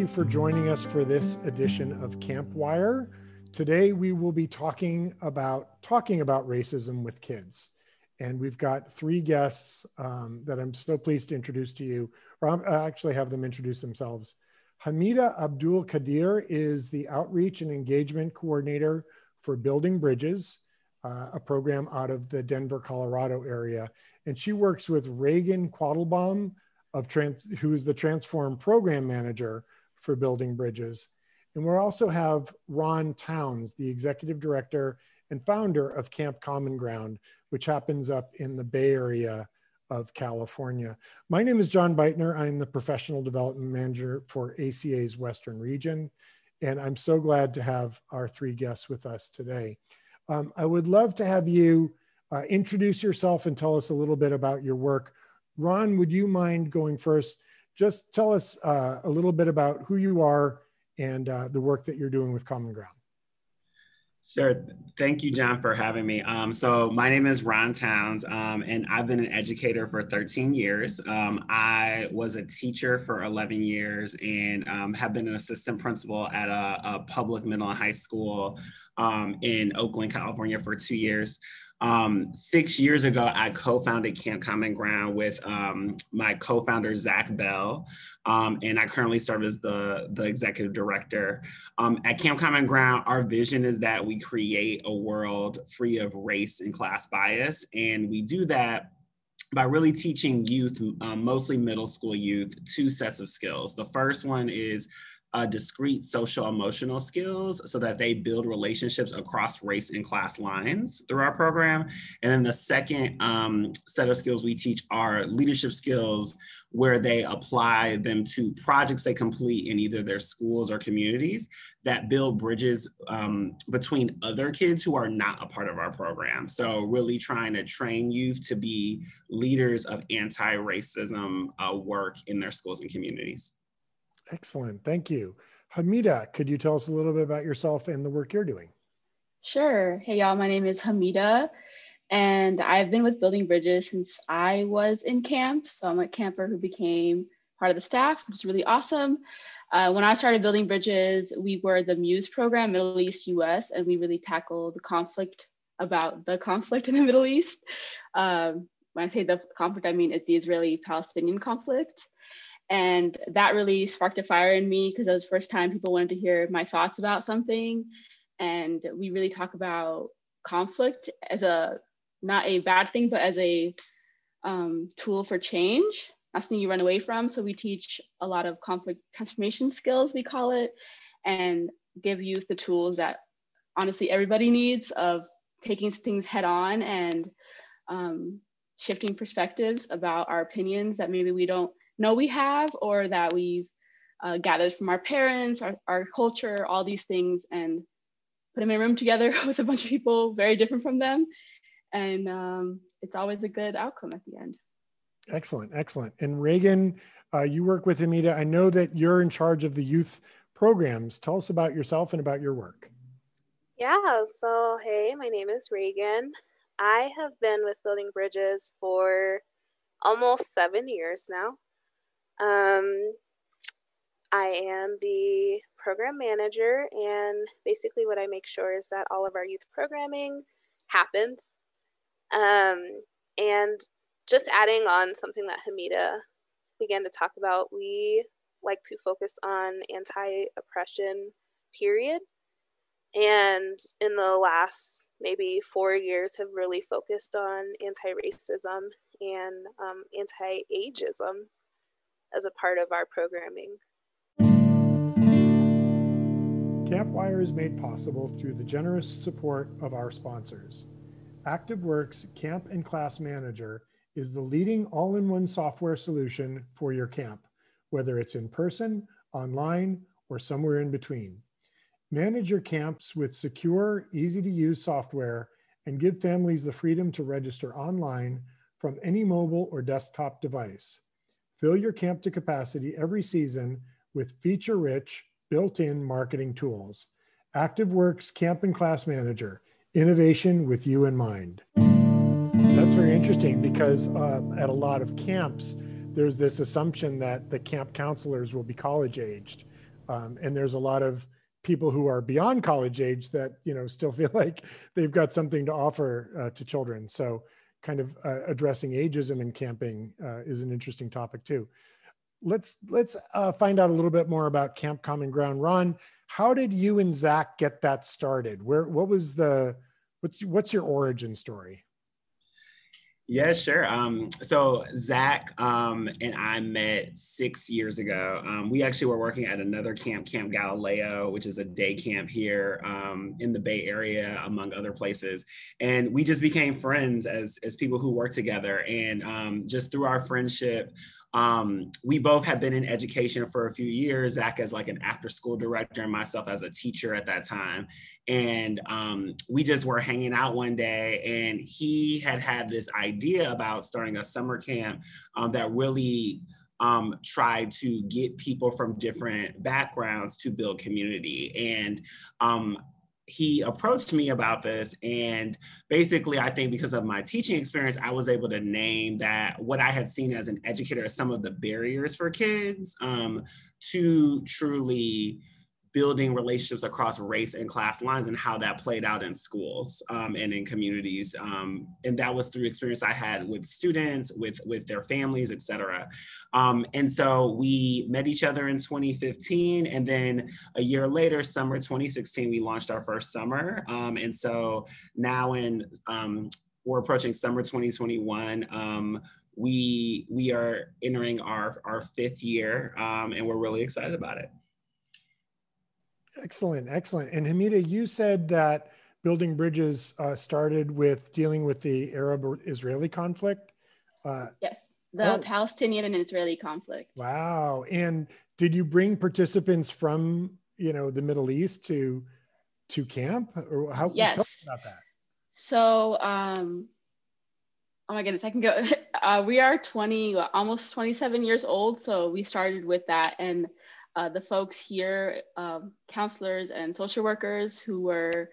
You for joining us for this edition of CampWire. Today, we will be talking about talking about racism with kids, and we've got three guests um, that I'm so pleased to introduce to you. Or i actually have them introduce themselves. Hamida Abdul Kadir is the outreach and engagement coordinator for Building Bridges, uh, a program out of the Denver, Colorado area, and she works with Reagan Quattlebaum of trans, who is the Transform program manager for Building Bridges. And we also have Ron Towns, the executive director and founder of Camp Common Ground, which happens up in the Bay Area of California. My name is John Beitner. I'm the professional development manager for ACA's Western region. And I'm so glad to have our three guests with us today. Um, I would love to have you uh, introduce yourself and tell us a little bit about your work Ron, would you mind going first? Just tell us uh, a little bit about who you are and uh, the work that you're doing with Common Ground. Sure. Thank you, John, for having me. Um, so, my name is Ron Towns, um, and I've been an educator for 13 years. Um, I was a teacher for 11 years and um, have been an assistant principal at a, a public middle and high school um, in Oakland, California for two years. Um, six years ago, I co-founded Camp Common Ground with um, my co-founder Zach Bell, um, and I currently serve as the the executive director. Um, at Camp Common Ground, our vision is that we create a world free of race and class bias, and we do that by really teaching youth, um, mostly middle school youth, two sets of skills. The first one is uh, discrete social emotional skills so that they build relationships across race and class lines through our program. And then the second um, set of skills we teach are leadership skills where they apply them to projects they complete in either their schools or communities that build bridges um, between other kids who are not a part of our program. So really trying to train youth to be leaders of anti-racism uh, work in their schools and communities. Excellent. Thank you. Hamida, could you tell us a little bit about yourself and the work you're doing? Sure. Hey, y'all. My name is Hamida, and I've been with Building Bridges since I was in camp. So I'm a camper who became part of the staff, which is really awesome. Uh, when I started Building Bridges, we were the MUSE program, Middle East US, and we really tackled the conflict about the conflict in the Middle East. Um, when I say the conflict, I mean the Israeli Palestinian conflict. And that really sparked a fire in me because it was the first time people wanted to hear my thoughts about something. And we really talk about conflict as a not a bad thing, but as a um, tool for change, not something you run away from. So we teach a lot of conflict transformation skills, we call it, and give youth the tools that honestly everybody needs of taking things head on and um, shifting perspectives about our opinions that maybe we don't know we have or that we've uh, gathered from our parents, our, our culture, all these things, and put them in a room together with a bunch of people very different from them. And um, it's always a good outcome at the end. Excellent, excellent. And Reagan, uh, you work with Hamida. I know that you're in charge of the youth programs. Tell us about yourself and about your work. Yeah, so hey, my name is Reagan. I have been with Building Bridges for almost seven years now. Um, I am the program manager, and basically, what I make sure is that all of our youth programming happens. Um, and just adding on something that Hamida began to talk about, we like to focus on anti oppression, period. And in the last maybe four years, have really focused on anti racism and um, anti ageism as a part of our programming. CampWire is made possible through the generous support of our sponsors. ActiveWorks Camp and Class Manager is the leading all in one software solution for your camp, whether it's in person, online, or somewhere in between. Manage your camps with secure, easy to use software and give families the freedom to register online from any mobile or desktop device. Fill your camp to capacity every season with feature rich, built in marketing tools. ActiveWorks Camp and Class Manager, innovation with you in mind. That's very interesting because uh, at a lot of camps, there's this assumption that the camp counselors will be college aged. Um, and there's a lot of people who are beyond college age that, you know, still feel like they've got something to offer uh, to children. So kind of uh, addressing ageism in camping uh, is an interesting topic too. Let's let's uh, find out a little bit more about Camp Common Ground. Ron, how did you and Zach get that started? Where what was the what's what's your origin story? Yeah, sure. Um, so Zach um, and I met six years ago. Um, we actually were working at another camp, Camp Galileo, which is a day camp here um, in the Bay Area, among other places. And we just became friends as as people who work together. And um, just through our friendship, um, we both have been in education for a few years, Zach as like an after school director and myself as a teacher at that time. And um, we just were hanging out one day and he had had this idea about starting a summer camp um, that really um, tried to get people from different backgrounds to build community. And um, he approached me about this and basically i think because of my teaching experience i was able to name that what i had seen as an educator as some of the barriers for kids um, to truly building relationships across race and class lines and how that played out in schools um, and in communities. Um, and that was through experience I had with students, with, with their families, et cetera. Um, and so we met each other in 2015. And then a year later, summer 2016, we launched our first summer. Um, and so now in, um, we're approaching summer 2021 um, we we are entering our our fifth year and we're really excited about it Excellent, excellent. And Hamida, you said that building bridges uh, started with dealing with the Arab-Israeli conflict. Uh, yes, the oh. Palestinian and Israeli conflict. Wow. And did you bring participants from you know the Middle East to to camp, or how? Yes. Tell about that. So, um, oh my goodness, I can go. Uh, we are 20, almost 27 years old. So we started with that, and uh, the folks here, um, counselors and social workers who were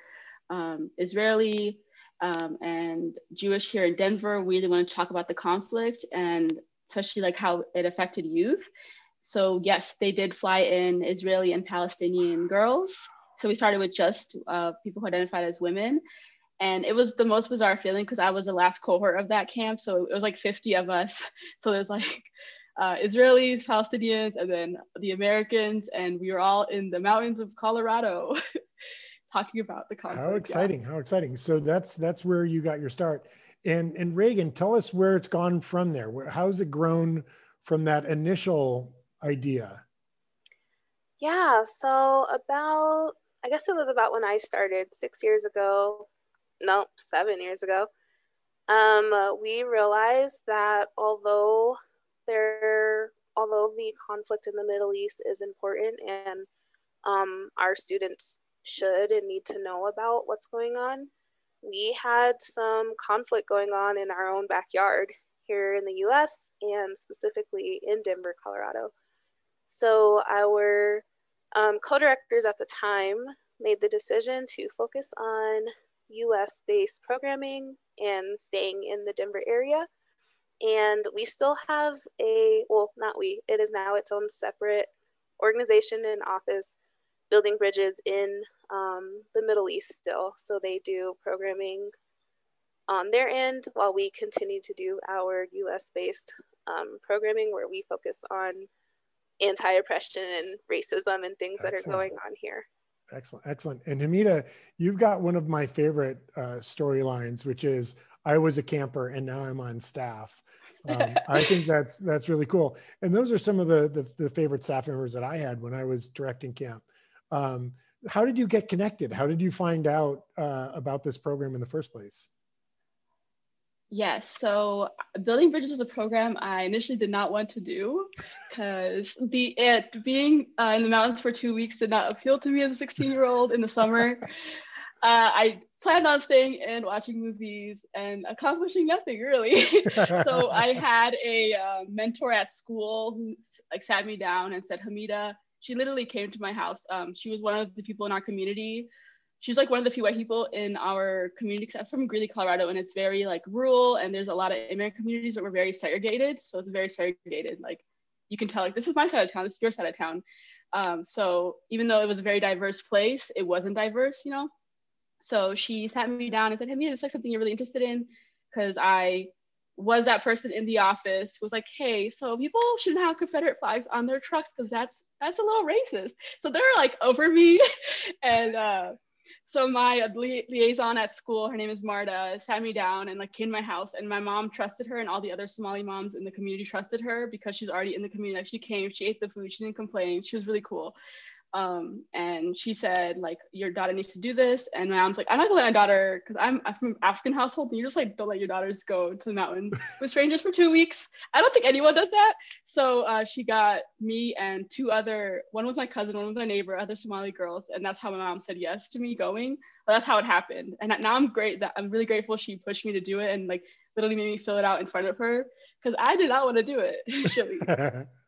um, Israeli um, and Jewish here in Denver, we really want to talk about the conflict and especially like how it affected youth. So yes, they did fly in Israeli and Palestinian girls. So we started with just uh, people who identified as women. And it was the most bizarre feeling because I was the last cohort of that camp. So it was like 50 of us. So there's like uh, Israelis, Palestinians, and then the Americans, and we were all in the mountains of Colorado talking about the conflict. How exciting! Yeah. How exciting! So that's that's where you got your start. And and Reagan, tell us where it's gone from there. How's it grown from that initial idea? Yeah, so about I guess it was about when I started six years ago. No, seven years ago. Um, we realized that although there, although the conflict in the Middle East is important and um, our students should and need to know about what's going on, we had some conflict going on in our own backyard here in the US and specifically in Denver, Colorado. So our um, co directors at the time made the decision to focus on US based programming and staying in the Denver area and we still have a, well, not we, it is now its own separate organization and office building bridges in um, the Middle East still. So they do programming on their end while we continue to do our US based um, programming where we focus on anti oppression and racism and things excellent. that are going on here. Excellent, excellent. And Hamida, you've got one of my favorite uh, storylines, which is I was a camper and now I'm on staff. Um, I think that's that's really cool. And those are some of the, the, the favorite staff members that I had when I was directing camp. Um, how did you get connected? How did you find out uh, about this program in the first place? Yes, so building bridges was a program I initially did not want to do because the it being uh, in the mountains for two weeks did not appeal to me as a 16 year old in the summer. Uh, I planned on staying in, watching movies, and accomplishing nothing really. so I had a uh, mentor at school who like sat me down and said, Hamida, she literally came to my house. Um, she was one of the people in our community she's like one of the few white people in our community except from Greeley, Colorado, and it's very like rural and there's a lot of immigrant communities that were very segregated. So it's very segregated. Like you can tell like this is my side of town, this is your side of town. Um, so even though it was a very diverse place, it wasn't diverse, you know. So she sat me down and said, "Hey, me, it's like something you're really interested in," because I was that person in the office was like, "Hey, so people shouldn't have Confederate flags on their trucks because that's that's a little racist." So they're like over me, and uh, so my li- liaison at school, her name is Marta, sat me down and like came to my house, and my mom trusted her, and all the other Somali moms in the community trusted her because she's already in the community. Like she came, she ate the food, she didn't complain. She was really cool. Um, and she said like your daughter needs to do this. And my mom's like i'm not gonna let my daughter because I'm, I'm from african household and you just like don't let your daughters go to the mountains with strangers for two weeks. I don't think anyone does that. So uh, she got me and two other one was my cousin one was my neighbor other somali girls and that's how my mom said yes to me going. But that's how it happened. And now i'm great that i'm really grateful she pushed me to do it and like literally made me fill it out in front of her because i did not want to do it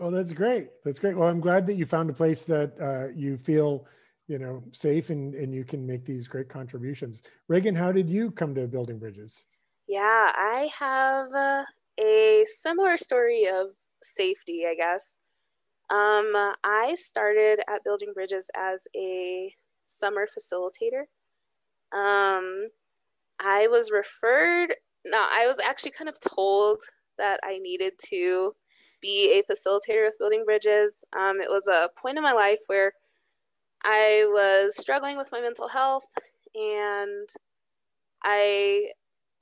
Oh, that's great. That's great. Well, I'm glad that you found a place that uh, you feel, you know, safe and, and you can make these great contributions. Reagan, how did you come to Building Bridges? Yeah, I have uh, a similar story of safety, I guess. Um, I started at Building Bridges as a summer facilitator. Um, I was referred, no, I was actually kind of told that I needed to be a facilitator with building bridges. Um, it was a point in my life where I was struggling with my mental health and I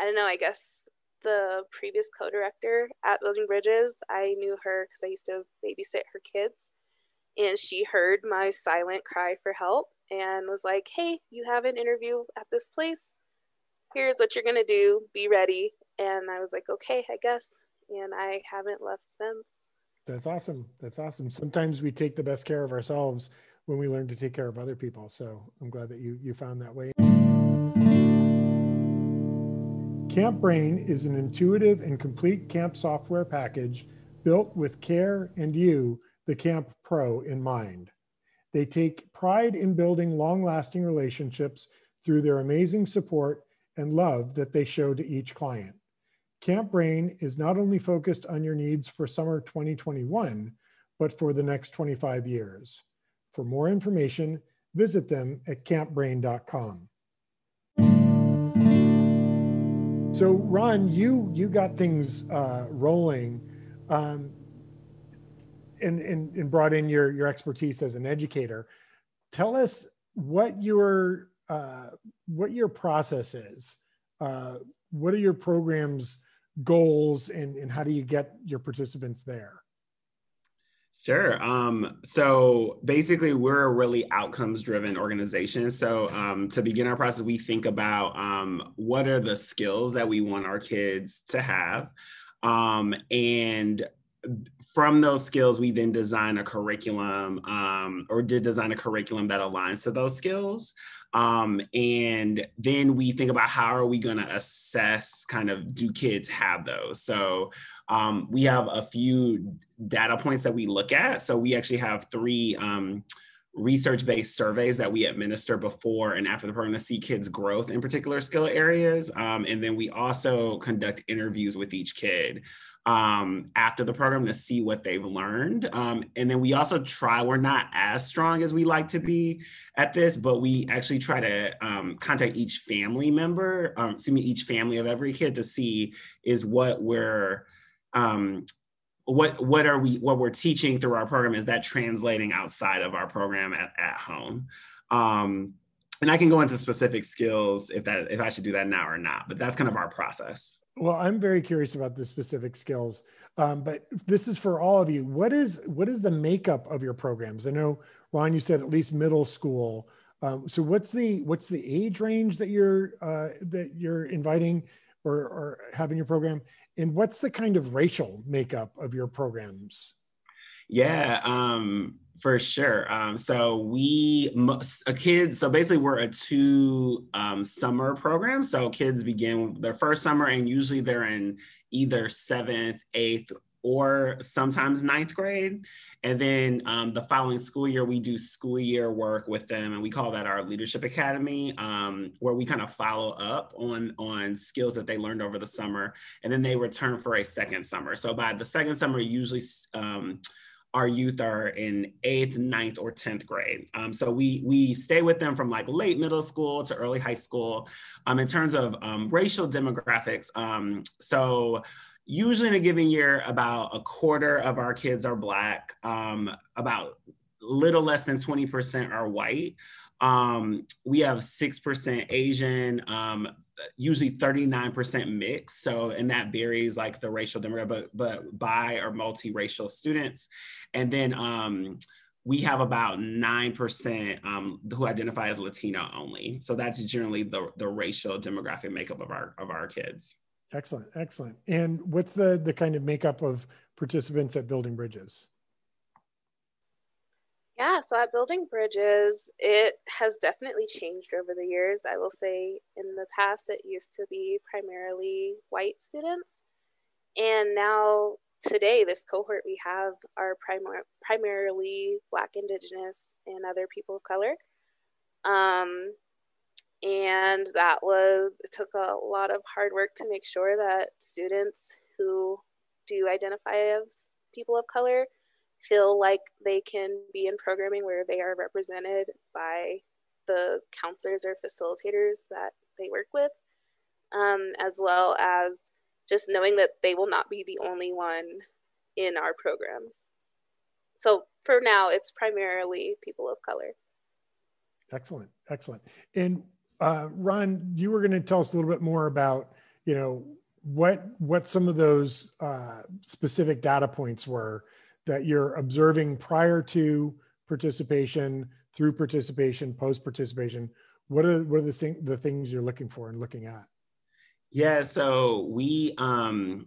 I don't know, I guess the previous co-director at Building Bridges, I knew her because I used to babysit her kids. And she heard my silent cry for help and was like, Hey, you have an interview at this place. Here's what you're gonna do. Be ready. And I was like, Okay, I guess and I haven't left since. That's awesome. That's awesome. Sometimes we take the best care of ourselves when we learn to take care of other people. So I'm glad that you you found that way. Camp Brain is an intuitive and complete camp software package built with care and you, the camp pro, in mind. They take pride in building long lasting relationships through their amazing support and love that they show to each client. Camp Brain is not only focused on your needs for summer 2021, but for the next 25 years. For more information, visit them at campbrain.com. So, Ron, you you got things uh, rolling, um, and, and and brought in your your expertise as an educator. Tell us what your uh, what your process is. Uh, what are your programs goals and, and how do you get your participants there? Sure. Um, so basically, we're a really outcomes driven organization. So, um, to begin our process, we think about um, what are the skills that we want our kids to have. Um, and from those skills, we then design a curriculum um, or did design a curriculum that aligns to those skills. Um, and then we think about how are we going to assess kind of do kids have those? So um, we have a few data points that we look at. So we actually have three um, research-based surveys that we administer before and after the program to see kids' growth in particular skill areas. Um, and then we also conduct interviews with each kid um, after the program to see what they've learned. Um, and then we also try, we're not as strong as we like to be at this, but we actually try to um, contact each family member, um, excuse me, each family of every kid to see is what we're, um, what what are we what we're teaching through our program. Is that translating outside of our program at, at home? Um, and i can go into specific skills if that if i should do that now or not but that's kind of our process well, I'm very curious about the specific skills, um, but this is for all of you. What is what is the makeup of your programs? I know Ron, you said at least middle school. Um, so what's the what's the age range that you're uh, that you're inviting or, or having your program, and what's the kind of racial makeup of your programs? Yeah, um, for sure. Um, so we a kid. So basically, we're a two um, summer program. So kids begin their first summer, and usually they're in either seventh, eighth, or sometimes ninth grade. And then um, the following school year, we do school year work with them, and we call that our Leadership Academy, um, where we kind of follow up on, on skills that they learned over the summer. And then they return for a second summer. So by the second summer, usually um, our youth are in eighth, ninth, or 10th grade. Um, so we, we stay with them from like late middle school to early high school. Um, in terms of um, racial demographics, um, so usually in a given year, about a quarter of our kids are Black, um, about little less than 20% are white. Um, we have 6% Asian, um, usually 39% mixed. So, and that varies like the racial demographic, but, but bi or multiracial students. And then um, we have about 9% um, who identify as Latino only. So that's generally the, the racial demographic makeup of our, of our kids. Excellent, excellent. And what's the, the kind of makeup of participants at Building Bridges? Yeah, so at Building Bridges, it has definitely changed over the years. I will say in the past, it used to be primarily white students. And now, today, this cohort we have are primar- primarily Black, Indigenous, and other people of color. Um, and that was, it took a lot of hard work to make sure that students who do identify as people of color feel like they can be in programming where they are represented by the counselors or facilitators that they work with, um, as well as just knowing that they will not be the only one in our programs. So for now, it's primarily people of color. Excellent, excellent. And uh, Ron, you were going to tell us a little bit more about, you know, what what some of those uh, specific data points were that you're observing prior to participation, through participation, post participation? What are what are the, the things you're looking for and looking at? Yeah, so we um,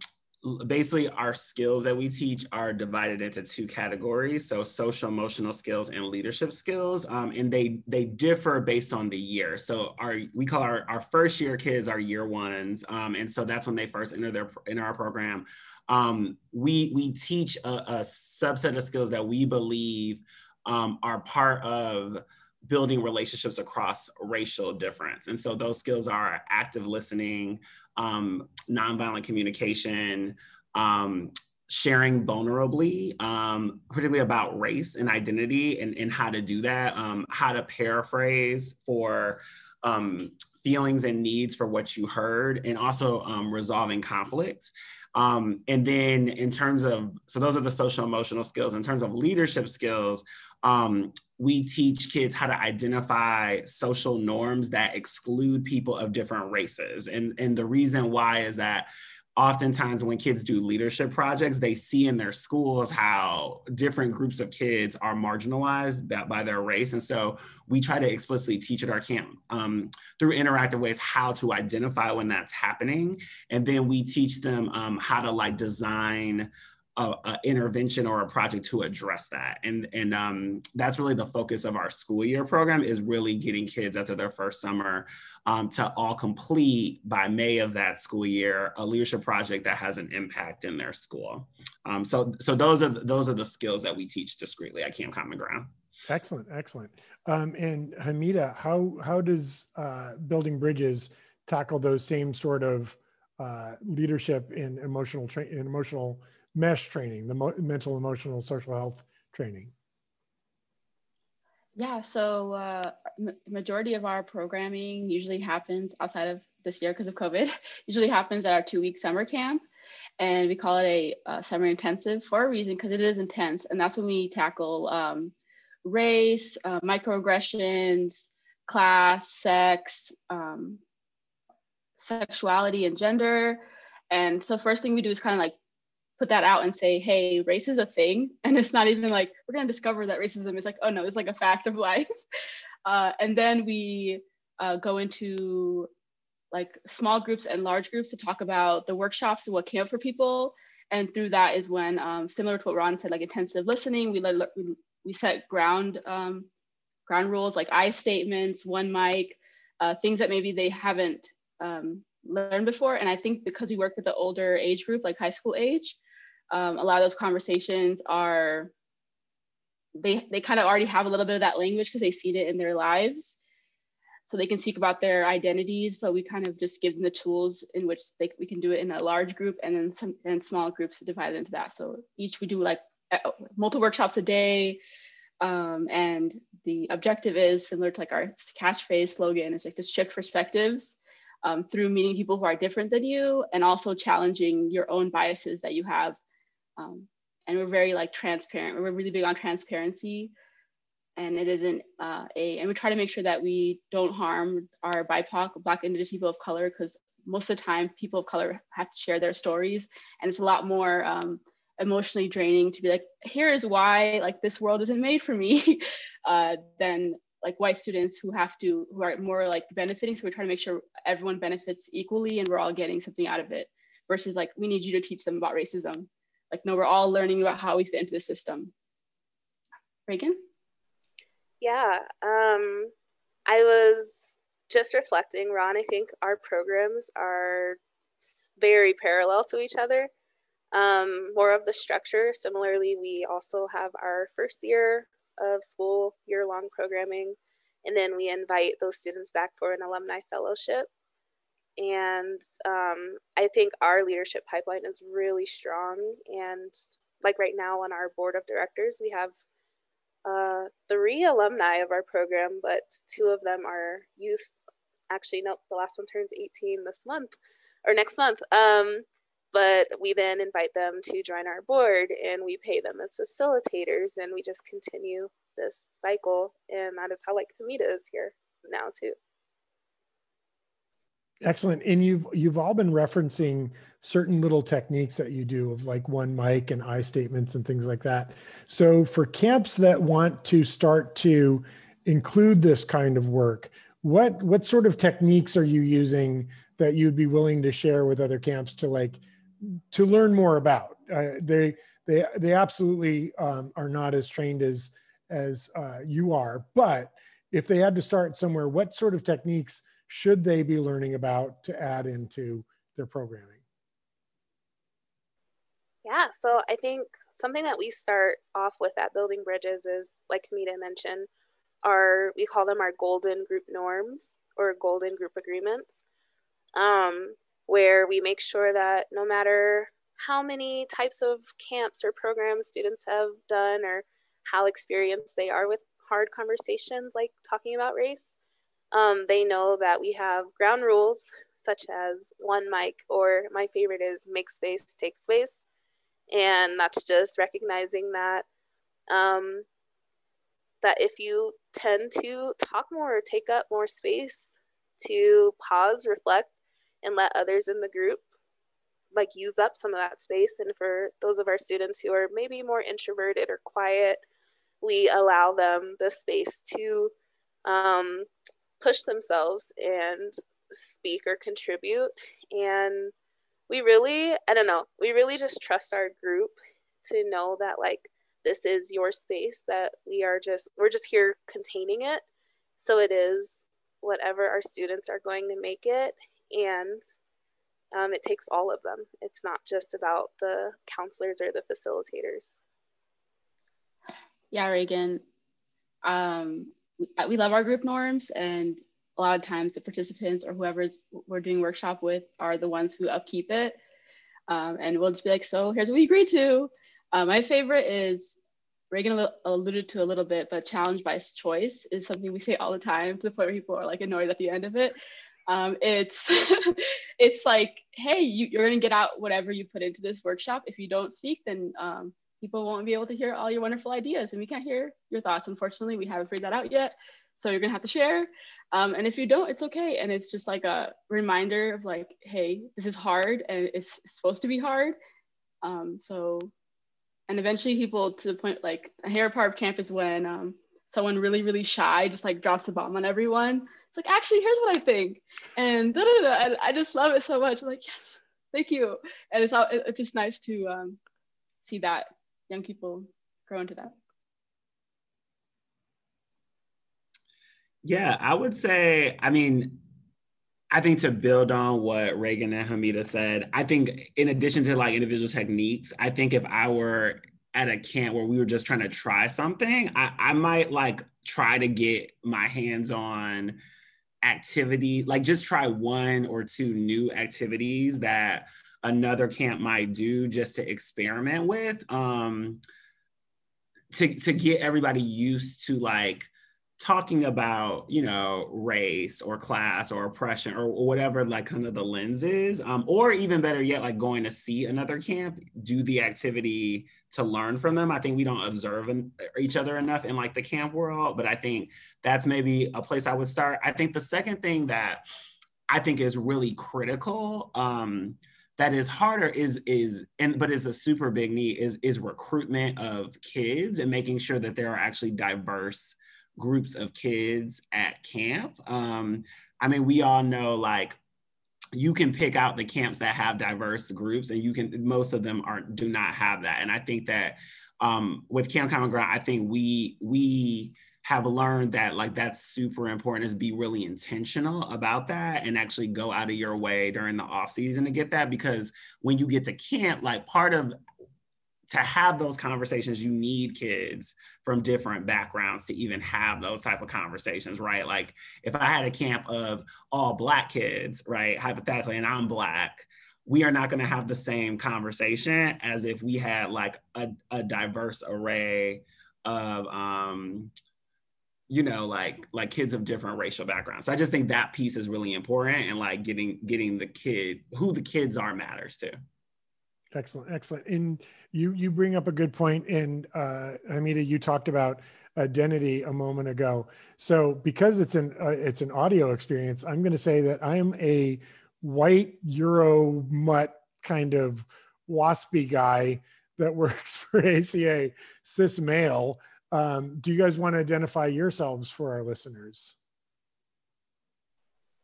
basically our skills that we teach are divided into two categories so social emotional skills and leadership skills um, and they they differ based on the year so our we call our, our first year kids our year ones um, and so that's when they first enter their in our program um, we we teach a, a, subset of skills that we believe um, are part of building relationships across racial difference and so those skills are active listening um, nonviolent communication, um, sharing vulnerably, um, particularly about race and identity and, and how to do that, um, how to paraphrase for um, feelings and needs for what you heard, and also um, resolving conflict. Um, and then in terms of, so those are the social emotional skills. In terms of leadership skills, um, we teach kids how to identify social norms that exclude people of different races. And, and the reason why is that oftentimes when kids do leadership projects they see in their schools how different groups of kids are marginalized that by their race. And so we try to explicitly teach at our camp um, through interactive ways how to identify when that's happening. And then we teach them um, how to like design a, a, intervention or a project to address that. And, and um, that's really the focus of our school year program is really getting kids after their first summer um, to all complete by May of that school year, a leadership project that has an impact in their school. Um, so, so those are, those are the skills that we teach discreetly at Camp Common Ground. Excellent, excellent. Um, and Hamida, how, how does uh, Building Bridges tackle those same sort of uh, leadership and emotional tra- and emotional mesh training, the mental, emotional, social health training? Yeah, so uh, the majority of our programming usually happens outside of this year because of COVID, usually happens at our two week summer camp. And we call it a, a summer intensive for a reason because it is intense. And that's when we tackle um, race, uh, microaggressions, class, sex, um, sexuality, and gender. And so, first thing we do is kind of like put that out and say, hey, race is a thing. And it's not even like, we're going to discover that racism is like, oh no, it's like a fact of life. Uh, and then we uh, go into like small groups and large groups to talk about the workshops and what came up for people. And through that is when, um, similar to what Ron said, like intensive listening, we, let, we, set ground, um, ground rules like I statements, one mic, uh, things that maybe they haven't um, learned before. And I think because we work with the older age group, like high school age, um, a lot of those conversations are they they kind of already have a little bit of that language because they see it in their lives. So they can speak about their identities but we kind of just give them the tools in which they, we can do it in a large group and then some and small groups to divide into that. So each we do like multiple workshops a day um, and the objective is similar to like our catchphrase slogan is like to shift perspectives um, through meeting people who are different than you and also challenging your own biases that you have um, and we're very like transparent. We're really big on transparency. And it isn't uh, a and we try to make sure that we don't harm our bipoc black indigenous people of color because most of the time people of color have to share their stories. And it's a lot more um, emotionally draining to be like here is why like this world isn't made for me uh, than like white students who have to who are more like benefiting. So we're trying to make sure everyone benefits equally and we're all getting something out of it versus like we need you to teach them about racism like no we're all learning about how we fit into the system reagan yeah um i was just reflecting ron i think our programs are very parallel to each other um, more of the structure. Similarly, we also have our first year of school year long programming, and then we invite those students back for an alumni fellowship. And um, I think our leadership pipeline is really strong. And like right now on our board of directors, we have uh, three alumni of our program, but two of them are youth. Actually, nope, the last one turns 18 this month or next month. Um, but we then invite them to join our board and we pay them as facilitators and we just continue this cycle and that is how like Hamida is here now too. Excellent. And you've you've all been referencing certain little techniques that you do of like one mic and I statements and things like that. So for camps that want to start to include this kind of work, what what sort of techniques are you using that you'd be willing to share with other camps to like to learn more about. Uh, they they they absolutely um, are not as trained as as uh, you are, but if they had to start somewhere, what sort of techniques should they be learning about to add into their programming? Yeah, so I think something that we start off with at Building Bridges is, like Hamida mentioned, our we call them our golden group norms or golden group agreements. Um, where we make sure that no matter how many types of camps or programs students have done or how experienced they are with hard conversations like talking about race, um, they know that we have ground rules such as one mic, or my favorite is make space, take space. And that's just recognizing that um, that if you tend to talk more or take up more space, to pause, reflect, and let others in the group like use up some of that space and for those of our students who are maybe more introverted or quiet we allow them the space to um, push themselves and speak or contribute and we really i don't know we really just trust our group to know that like this is your space that we are just we're just here containing it so it is whatever our students are going to make it and um, it takes all of them. It's not just about the counselors or the facilitators. Yeah, Reagan. Um, we, we love our group norms, and a lot of times the participants or whoever we're doing workshop with are the ones who upkeep it. Um, and we'll just be like, so here's what we agreed to. Uh, my favorite is Reagan alluded to a little bit, but challenge by choice is something we say all the time to the point where people are like annoyed at the end of it um, it's it's like hey you, you're going to get out whatever you put into this workshop if you don't speak then um, people won't be able to hear all your wonderful ideas and we can't hear your thoughts unfortunately. We haven't figured that out yet so you're to have to share. Um, and if you don't it's okay and it's just like a reminder of like hey this is hard and it's supposed to be hard. Um, so and eventually people to the point like a hair part of camp is when um, someone really really shy just like drops a bomb on everyone it's like actually here's what i think. And, da, da, da, i just love it so much. I'm like yes thank you. And it's all, it's just nice to um, see that young people grow into that? Yeah i would say i mean I think to build on what Reagan and Hamida said, I think in addition to like individual techniques, I think if I were at a camp where we were just trying to try something, I, I might like try to get my hands on activity, like just try one or two new activities that another camp might do just to experiment with. Um, to, to get everybody used to like talking about you know race or class or oppression or, whatever like kind of the lens is um, or even better yet like going to see another camp do the activity to learn from them i think we don't observe each other enough in like the camp world but i think that's maybe a place i would start i think the second thing that i think is really critical um, that is harder is is and but is a super big need is is recruitment of kids and making sure that there are actually diverse groups of kids at camp. Um, I mean, we all know like you can pick out the camps that have diverse groups, and you can most of them aren't do not have that. And I think that um, with Camp Common Ground, I think we we have learned that like that's super important is be really intentional about that and actually go out of your way during the off season to get that because when you get to camp like part of to have those conversations you need kids from different backgrounds to even have those type of conversations right? Like if i had a camp of all black kids right hypothetically and i'm black we are not going to have the same conversation as if we had like a, a diverse array of um you know like like kids of different racial backgrounds so i just think that piece is really important and like getting getting the kid who the kids are matters too Excellent, excellent. And you you bring up a good point. And uh, Hamida, you talked about identity a moment ago. So because it's an uh, it's an audio experience, I'm going to say that I am a white Euro mutt kind of waspy guy that works for ACA, cis male. Um, do you guys want to identify yourselves for our listeners?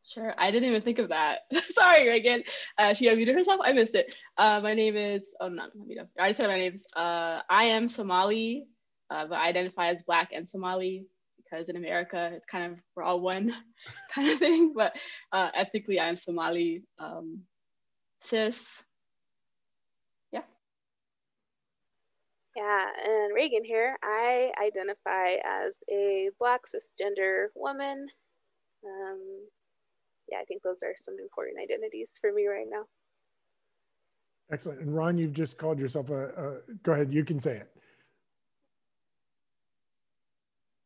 Sure. I didn't even think of that. Sorry, Reagan. Uh, she unmuted herself. I missed it. Uh, my name is, oh, no, I just said my name. Uh, I am Somali, uh, but I identify as Black and Somali because in America, it's kind of, we're all one kind of thing. But uh, ethnically, I'm Somali, um, cis. Yeah. Yeah, and Reagan here. I identify as a Black cisgender woman. Um, yeah, I think those are some important identities for me right now. Excellent. And Ron, you've just called yourself a, a go ahead, you can say it.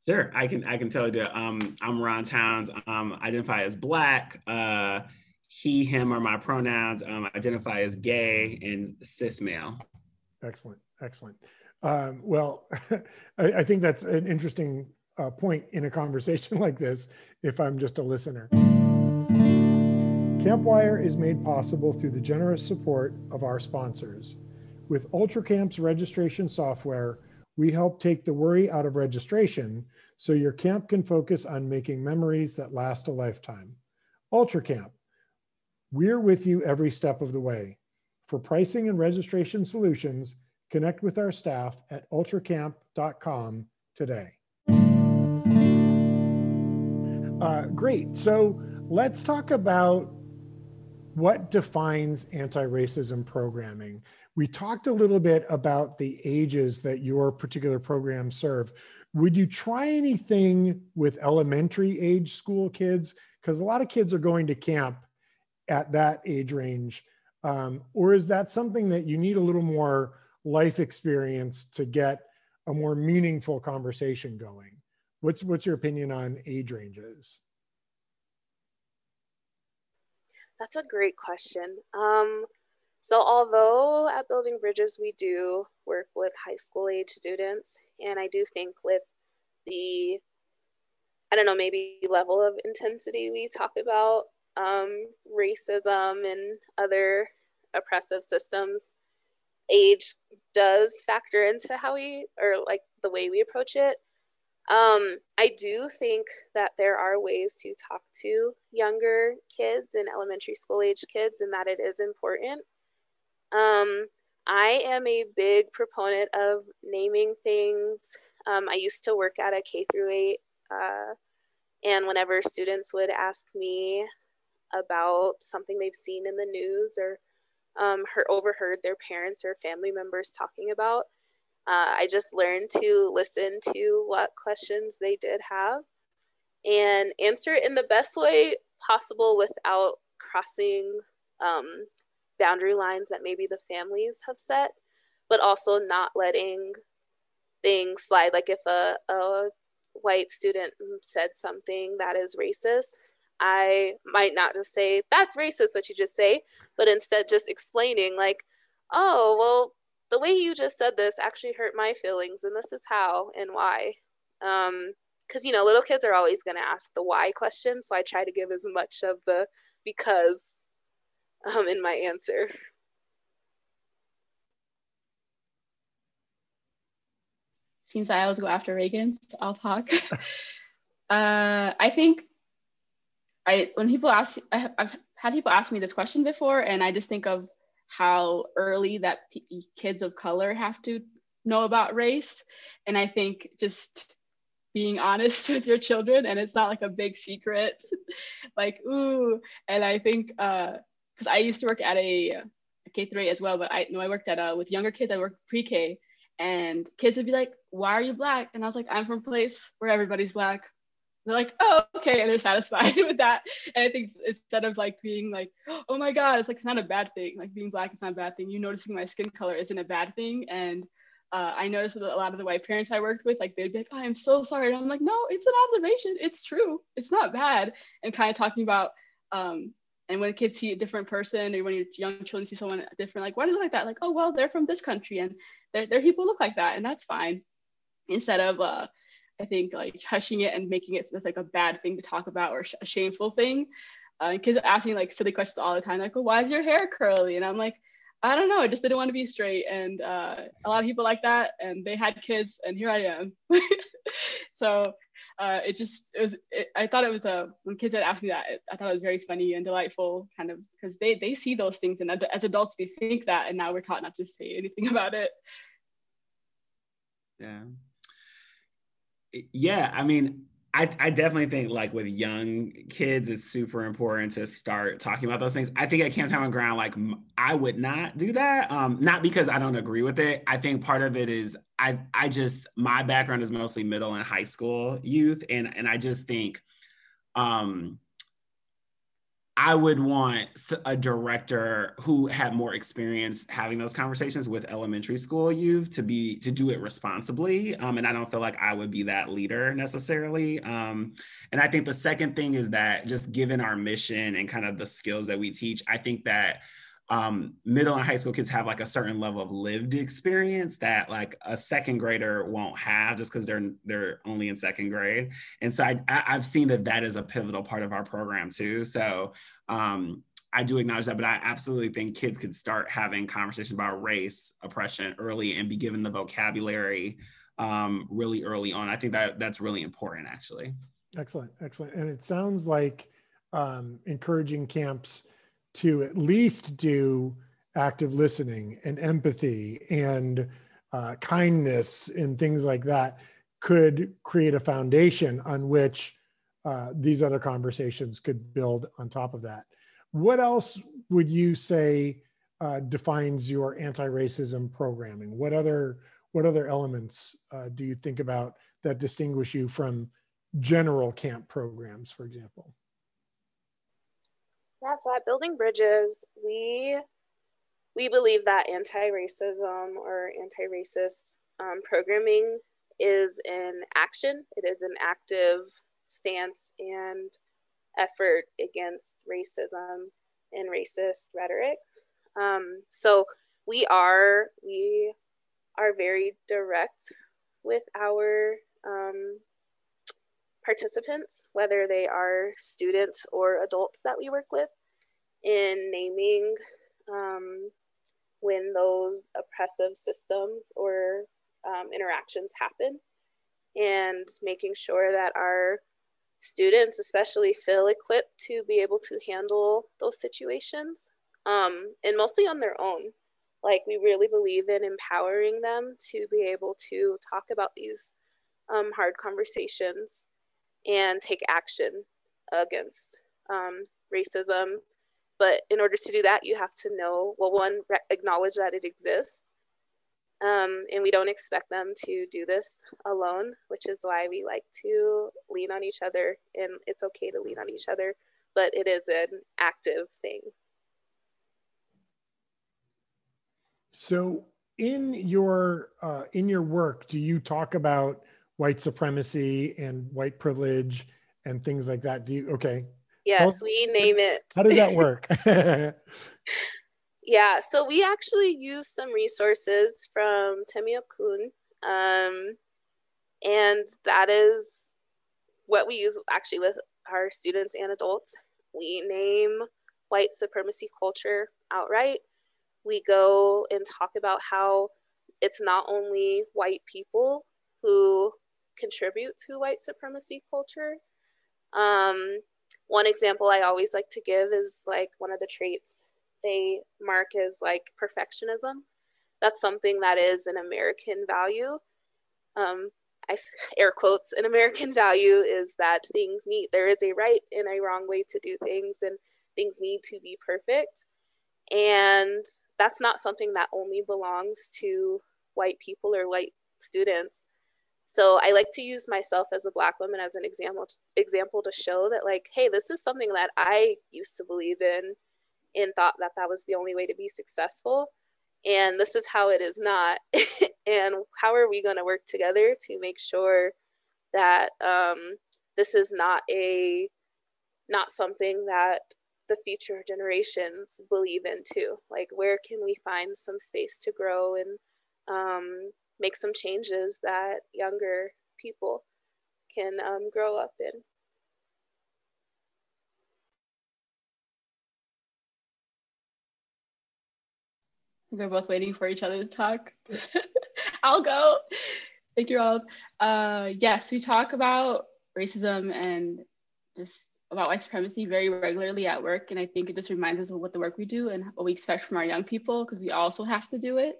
Sure, I can I can tell you. Um, I'm Ron Towns. Um, identify as Black. Uh, he, him are my pronouns. Um, identify as gay and cis male. Excellent, excellent. Um, well, I, I, think that's an interesting uh, point in a conversation like this. If I'm just a listener. CampWire is made possible through the generous support of our sponsors. With UltraCamp's registration software, we help take the worry out of registration so your camp can focus on making memories that last a lifetime. UltraCamp, we're with you every step of the way. For pricing and registration solutions, connect with our staff at ultracamp.com today. Uh, great. So let's talk about what defines anti-racism programming? We talked a little bit about the ages that your particular programs serve. Would you try anything with elementary age school kids? Because a lot of kids are going to camp at that age range. Um, or is that something that you need a little more life experience to get a more meaningful conversation going? What's, what's your opinion on age ranges? That's a great question. Um, so, although at Building Bridges we do work with high school age students, and I do think with the, I don't know, maybe level of intensity we talk about um, racism and other oppressive systems, age does factor into how we, or like the way we approach it. Um, I do think that there are ways to talk to younger kids and elementary school age kids, and that it is important. Um, I am a big proponent of naming things. Um, I used to work at a K through eight, uh, and whenever students would ask me about something they've seen in the news or um, her, overheard their parents or family members talking about. Uh, I just learned to listen to what questions they did have and answer it in the best way possible without crossing um, boundary lines that maybe the families have set, but also not letting things slide. Like if a, a white student said something that is racist, I might not just say, that's racist, what you just say, but instead just explaining, like, oh, well, the way you just said this actually hurt my feelings, and this is how and why. Um, because you know little kids are always going to ask the why question so i try to give as much of the because um, in my answer seems i always go after reagan so i'll talk uh, i think i when people ask I, i've had people ask me this question before and i just think of how early that p- kids of color have to know about race. And i think just being honest with your children and it's not like a big secret like ooh. And i think uh because i used to work at a, a k3 as well but i know i worked at uh with younger kids i worked pre-k and kids would be like why are you black? And i was like i'm from a place where everybody's black they're like oh okay and they're satisfied with that and i think instead of like being like oh my god it's like it's not a bad thing like being black is not a bad thing you noticing my skin color isn't a bad thing and uh, I noticed with a lot of the white parents I worked with, like they'd be like, oh, I'm so sorry. And I'm like, no, it's an observation. It's true. It's not bad. And kind of talking about, um, and when kids see a different person or when your young children see someone different, like, why do look like that? Like, oh, well, they're from this country and their, their people look like that. And that's fine. Instead of, uh, I think, like hushing it and making it like a bad thing to talk about or a shameful thing. Uh, kids ask me like silly questions all the time, like, well, why is your hair curly? And I'm like, I don't know. I just didn't want to be straight, and uh, a lot of people like that, and they had kids, and here I am. so uh, it just it was. It, I thought it was a when kids had asked me that, I thought it was very funny and delightful, kind of because they they see those things, and as adults we think that, and now we're taught not to say anything about it. Yeah. Yeah, I mean, I, I definitely think like with young kids, it's super important to start talking about those things. I think at Camp Common Ground, like I would not do that. Um, not because I don't agree with it. I think part of it is I I just my background is mostly middle and high school youth, and and I just think um I would want a director who had more experience having those conversations with elementary school youth to be to do it responsibly. Um, and I don't feel like I would be that leader necessarily. Um, and I think the second thing is that just given our mission and kind of the skills that we teach, I think that um, middle and high school kids have like a certain level of lived experience that like a second grader won't have just because they're they're only in second grade and so I, I have seen that that is a pivotal part of our program too so um, I do acknowledge that, but I absolutely think kids could start having conversations about race, oppression early and be given the vocabulary um, really early on. I think that that's really important, actually. Excellent, excellent. And it sounds like um, encouraging camps to at least do active listening and empathy and uh, kindness and things like that could create a foundation on which uh, these other conversations could build on top of that. What else would you say uh, defines your anti-racism programming? What other what other elements uh, do you think about that distinguish you from general camp programs, for example? Yeah, so at Building Bridges, we we believe that anti-racism or anti-racist um, programming is an action. It is an active stance and effort against racism and racist rhetoric. Um, so we are we are very direct with our um, participants, whether they are students or adults that we work with, in naming um, when those oppressive systems or um, interactions happen and making sure that our students especially feel equipped to be able to handle those situations um, and mostly on their own. Like we really believe in empowering them to be able to talk about these um, hard conversations and take action against um, racism. But in order to do that, you have to know, well, one, re- acknowledge that it exists. Um, and we don't expect them to do this alone, which is why we like to lean on each other. And it's okay to lean on each other, but it is an active thing. So, in your uh, in your work, do you talk about white supremacy and white privilege and things like that? Do you okay? Yes, we name it. How does that work? yeah, so we actually use some resources from Tema Okun, um, and that is what we use actually with our students and adults. We name white supremacy culture outright we go and talk about how it's not only white people who contribute to white supremacy culture. Um, one example I always like to give is like one of the traits they mark as like perfectionism. That's something that is an American value. Um, I air quotes an American value is that things need there is a right and a wrong way to do things, and things need to be perfect. And that's not something that only belongs to white people or white students. So I like to use myself as a black woman as an example example to show that like, hey, this is something that I used to believe in and thought that that was the only way to be successful. And this is how it is not. and how are we going to work together to make sure that um, this is not a not something that the future generations believe in too. Like, where can we find some space to grow and um, make some changes that younger people can um, grow up in? They're both waiting for each other to talk. I'll go. Thank you all. Uh, yes, we talk about racism and just about white supremacy very regularly at work. And I think it just reminds us of what the work we do and what we expect from our young people because we also have to do it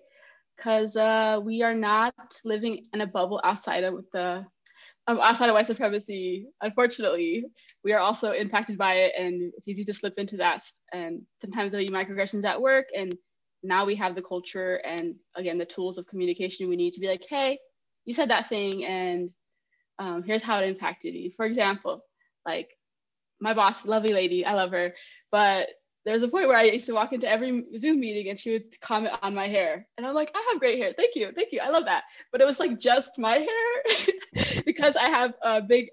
because uh, we are not living in a bubble outside of the um, outside of white supremacy. Unfortunately, we are also impacted by it, and it's easy to slip into that. And sometimes there'll be microaggressions at work, and now we have the culture and again the tools of communication we need to be like, hey, you said that thing, and um, here's how it impacted you. For example, like my boss, lovely lady, I love her. But there's a point where I used to walk into every Zoom meeting and she would comment on my hair. And I'm like, I have great hair. Thank you. Thank you. I love that. But it was like just my hair because I have a big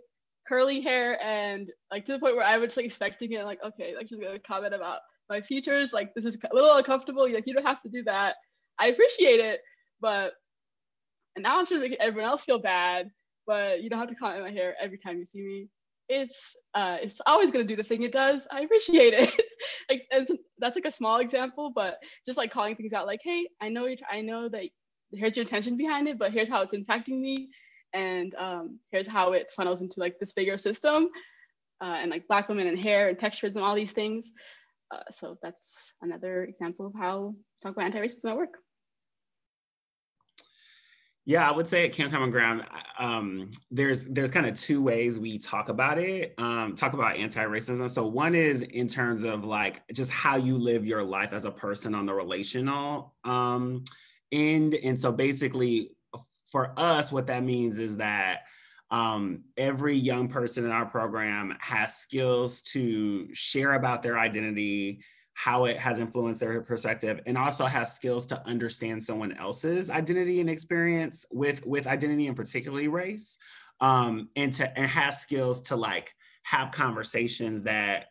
curly hair and like to the point where I was like expecting it, like, okay, like she's gonna comment about my features. Like this is a little uncomfortable. Like you don't have to do that. I appreciate it, but and now I'm trying to make everyone else feel bad, but you don't have to comment on my hair every time you see me it's uh, it's always going to do the thing it does. I appreciate it. that's like a small example, but just like calling things out, like, hey, I know you're, I know that here's your intention behind it, but here's how it's impacting me, and um, here's how it funnels into like this bigger system, uh, and like black women and hair and textures and all these things. Uh, so that's another example of how talk about anti-racism at work. Yeah, I would say at Camp Common Ground, um, there's there's kind of two ways we talk about it. Um, talk about anti-racism. So one is in terms of like just how you live your life as a person on the relational um, end, and so basically for us, what that means is that um, every young person in our program has skills to share about their identity, how it has influenced their perspective and also has skills to understand someone else's identity and experience with with identity and particularly race um and to and have skills to like have conversations that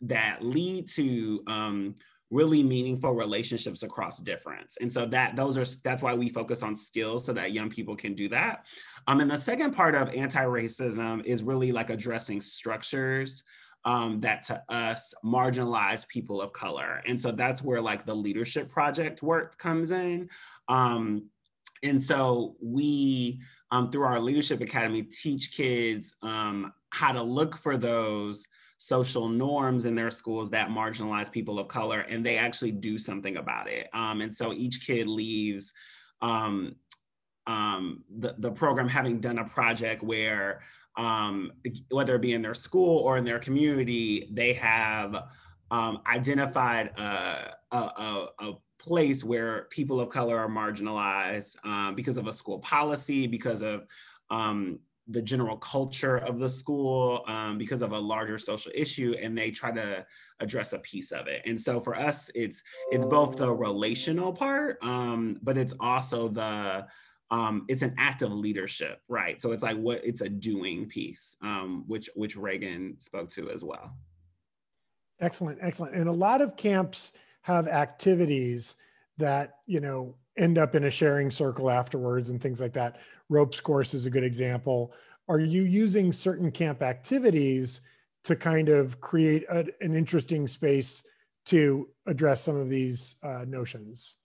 that lead to um really meaningful relationships across difference. And so that those are that's why we focus on skills so that young people can do that. Um and the second part of anti-racism is really like addressing structures um, that to us marginalized people of color. And so that's where like the leadership project work comes in. Um, and so we, um, through our leadership academy, teach kids um, how to look for those social norms in their schools that marginalize people of color, and they actually do something about it. Um, and so each kid leaves um, um, the, the program having done a project where um, whether it be in their school or in their community, they have um, identified a, a, a, a, place where people of color are marginalized um, because of a school policy, because of um, the general culture of the school, um, because of a larger social issue, and they try to address a piece of it. And so for us, it's it's both the relational part, um, but it's also the um, it's an act of leadership, right? So it's like what it's a doing piece, um, which which Reagan spoke to as well. Excellent, excellent. And a lot of camps have activities that you know end up in a sharing circle afterwards and things like that. Ropes course is a good example. Are you using certain camp activities to kind of create a, an interesting space to address some of these uh, notions?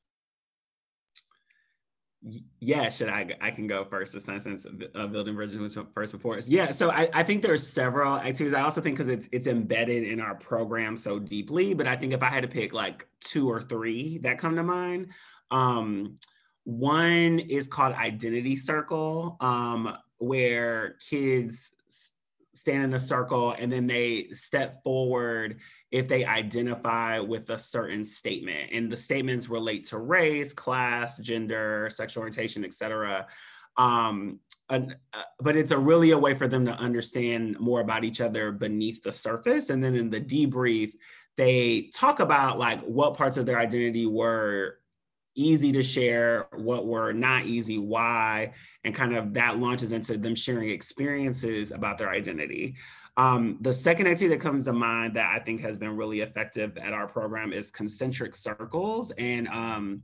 Yeah should i i can go first time since uh, building bridges was first before us. Yeah so i, I think there's several activities. I also think because it's it's embedded in our program so deeply but i think if i had to pick like two or three that come to mind um, one is called identity circle um, where kids stand in a circle and then they step forward if they identify with a certain statement. And the statements relate to race class gender sexual orientation etc um, uh, but it's a really a way for them to understand more about each other beneath the surface. And then in the debrief they talk about like what parts of their identity were easy to share, what were not easy, why, and kind of that launches into them sharing experiences about their identity. Um, the second activity that comes to mind that I think has been really effective at our program is concentric circles. And um,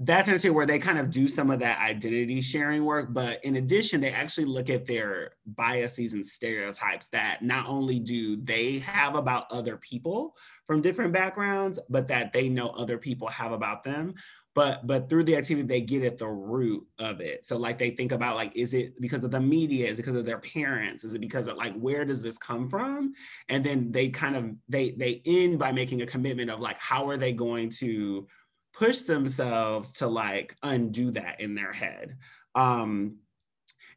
that's an activity where they kind of do some of that identity sharing work, but in addition, they actually look at their biases and stereotypes that not only do they have about other people from different backgrounds, but that they know other people have about them but but through the activity they get at the root of it. So like they think about like is it because of the media? Is it because of their parents? Is it because of like where does this come from? And then they kind of they they end by making a commitment of like how are they going to push themselves to like undo that in their head? Um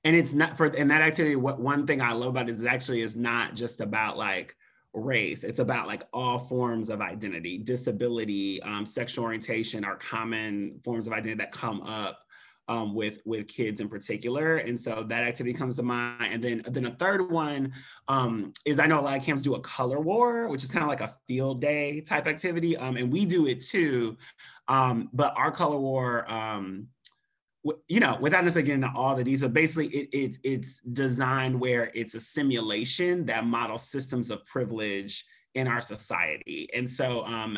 and it's not for and that activity what one thing i love about it is actually is not just about like race. It's about like all forms of identity, disability, um, sexual orientation are common forms of identity that come up um, with with kids in particular, and so that activity comes to mind. And then then a third one um, is I know a lot of camps do a color war, which is kind of like a field day type activity, um, and we do it too. Um, but our color war um, you know, without necessarily getting into all the details, basically it, it, it's designed where it's a simulation that models systems of privilege in our society. And so um,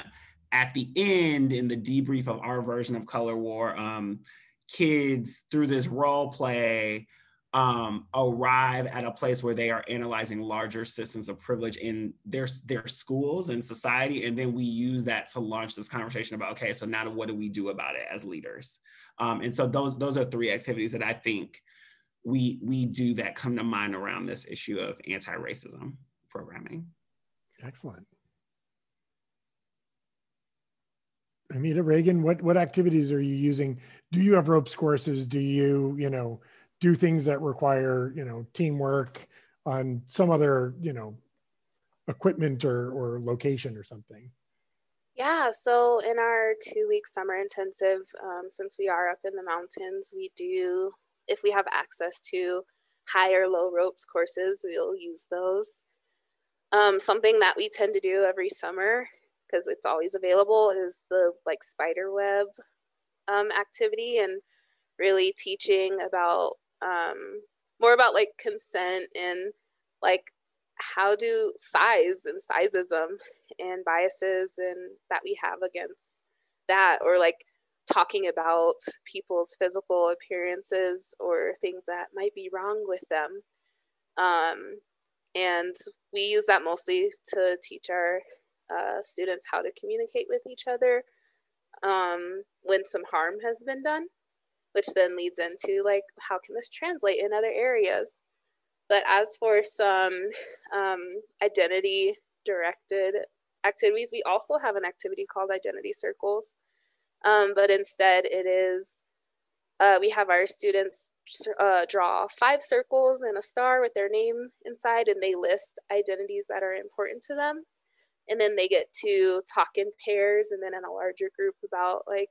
at the end, in the debrief of our version of Color War, um, kids through this role play um, arrive at a place where they are analyzing larger systems of privilege in their their schools and society, and then we use that to launch this conversation about okay, so now what do we do about it as leaders? Um, and so those those are three activities that I think we we do that come to mind around this issue of anti-racism programming. Excellent. Hamida Reagan, what what activities are you using? Do you have ropes courses? Do you you know do things that require you know teamwork on some other you know equipment or or location or something yeah so in our two week summer intensive um, since we are up in the mountains we do if we have access to high or low ropes courses we'll use those. Um, something that we tend to do every summer because it's always available is the like spider web um, activity and really teaching about um, more about like consent and like how do size and sizeism and biases and that we have against that or like talking about people's physical appearances or things that might be wrong with them. Um, and we use that mostly to teach our uh, students how to communicate with each other um, when some harm has been done which then leads into like how can this translate in other areas but as for some um, identity directed activities we also have an activity called identity circles um, but instead it is uh, we have our students uh, draw five circles and a star with their name inside, and they list identities that are important to them. And then they get to talk in pairs and then in a larger group about like,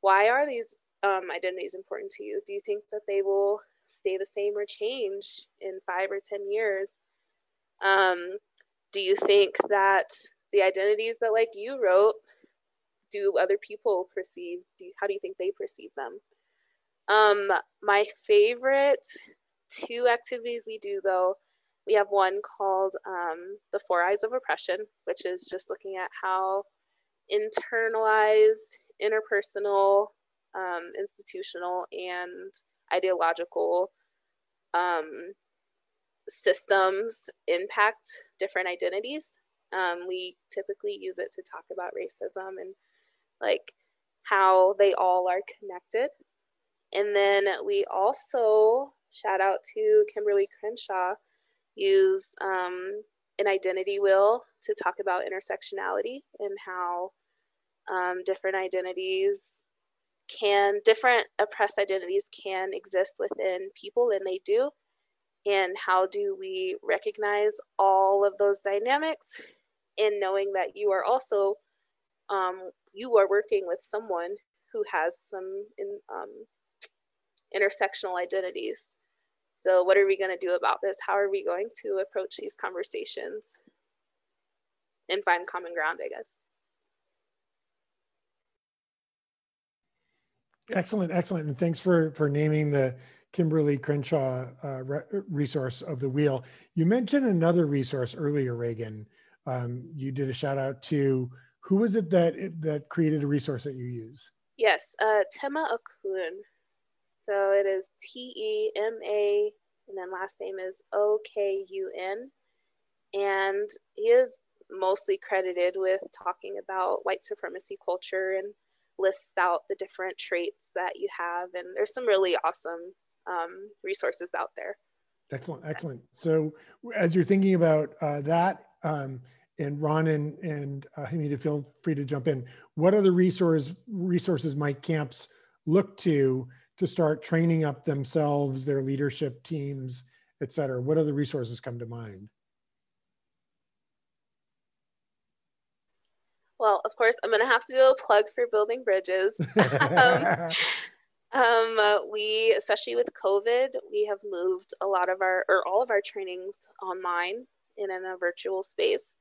why are these um, identities important to you? Do you think that they will stay the same or change in five or 10 years? Um, do you think that the identities that like you wrote, do other people perceive? Do you, how do you think they perceive them? Um, my favorite two activities we do though, we have one called um, the Four I's of Oppression, which is just looking at how internalized, interpersonal, um, institutional, and ideological um, systems impact different identities. Um, we typically use it to talk about racism and like how they all are connected. And then we also shout out to Kimberly Crenshaw, use um, an identity wheel to talk about intersectionality and how um, different identities can, different oppressed identities can exist within people, and they do. And how do we recognize all of those dynamics in knowing that you are also, um, you are working with someone who has some in, um, intersectional identities. So, what are we going to do about this? How are we going to approach these conversations and find common ground, I guess? Excellent, excellent. And thanks for, for naming the Kimberly Crenshaw uh, re resource of the wheel. You mentioned another resource earlier, Reagan. Um, you did a shout out to who was it that that created a resource that you use? Yes, uh, Tema Okun. So it is T E M A, and then last name is O K U N. And he is mostly credited with talking about white supremacy culture and lists out the different traits that you have. And there's some really awesome um, resources out there. Excellent, excellent. So as you're thinking about uh, that, um, and Ron and, and uh, Hamida, feel free to jump in. What other resource, resources might camps look to to start training up themselves, their leadership teams, et cetera? What other resources come to mind? Well, of course, I'm going to have to do a plug for building bridges. um, um, uh, we, especially with COVID, we have moved a lot of our, or all of our trainings online and in a virtual space.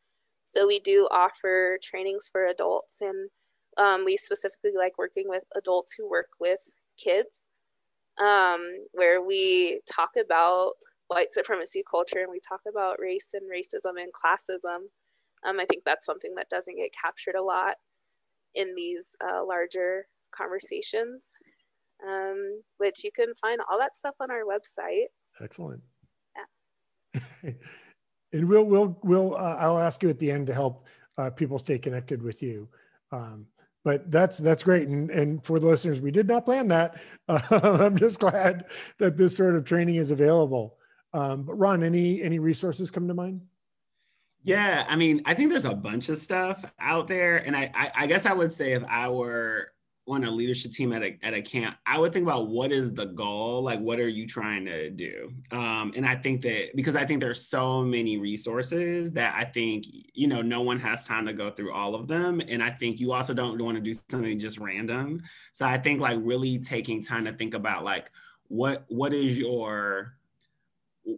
So we do offer trainings for adults, and um, we specifically like working with adults who work with kids um, where we talk about white supremacy culture and we talk about race and racism and classism. Um, I think that's something that doesn't get captured a lot in these uh, larger conversations, um, which you can find all that stuff on our website. Excellent. Yeah. and we'll we'll we'll uh, I'll ask you at the end to help uh, people stay connected with you. Um, but that's that's great and and for the listeners we did not plan that uh, i'm just glad that this sort of training is available um, but ron any any resources come to mind yeah i mean i think there's a bunch of stuff out there and i i, I guess i would say if i were on a leadership team at a, at a camp, I would think about what is the goal? Like, what are you trying to do? Um, and I think that because I think there's so many resources that I think, you know, no one has time to go through all of them. And I think you also don't want to do something just random. So I think like really taking time to think about like, what, what is your,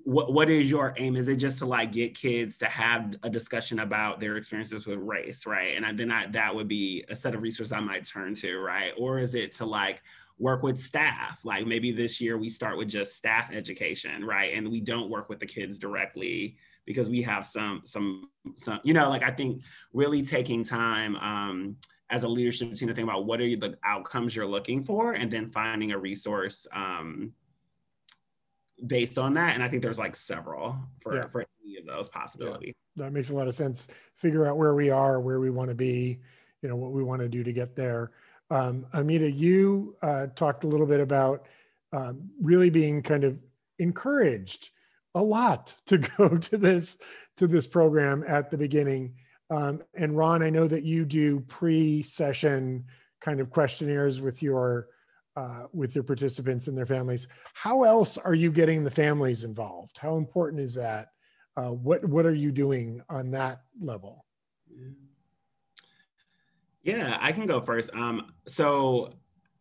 what what is your aim? Is it just to like get kids to have a discussion about their experiences with race right? And then I, that would be a set of resources i might turn to right? Or is it to like work with staff? Like maybe this year we start with just staff education right? And we don't work with the kids directly because we have some some some you know like i think really taking time um as a leadership team to think about what are the outcomes you're looking for and then finding a resource um based on that. And I think there's like several for, yeah. for any of those possibilities. Yeah. That makes a lot of sense. Figure out where we are, where we want to be, you know, what we want to do to get there. Um, Hamida, you uh, talked a little bit about um, really being kind of encouraged a lot to go to this to this program at the beginning. Um, and Ron, I know that you do pre-session kind of questionnaires with your uh, with your participants and their families. How else are you getting the families involved? How important is that? Uh, what what are you doing on that level? Yeah, I can go first. Um, so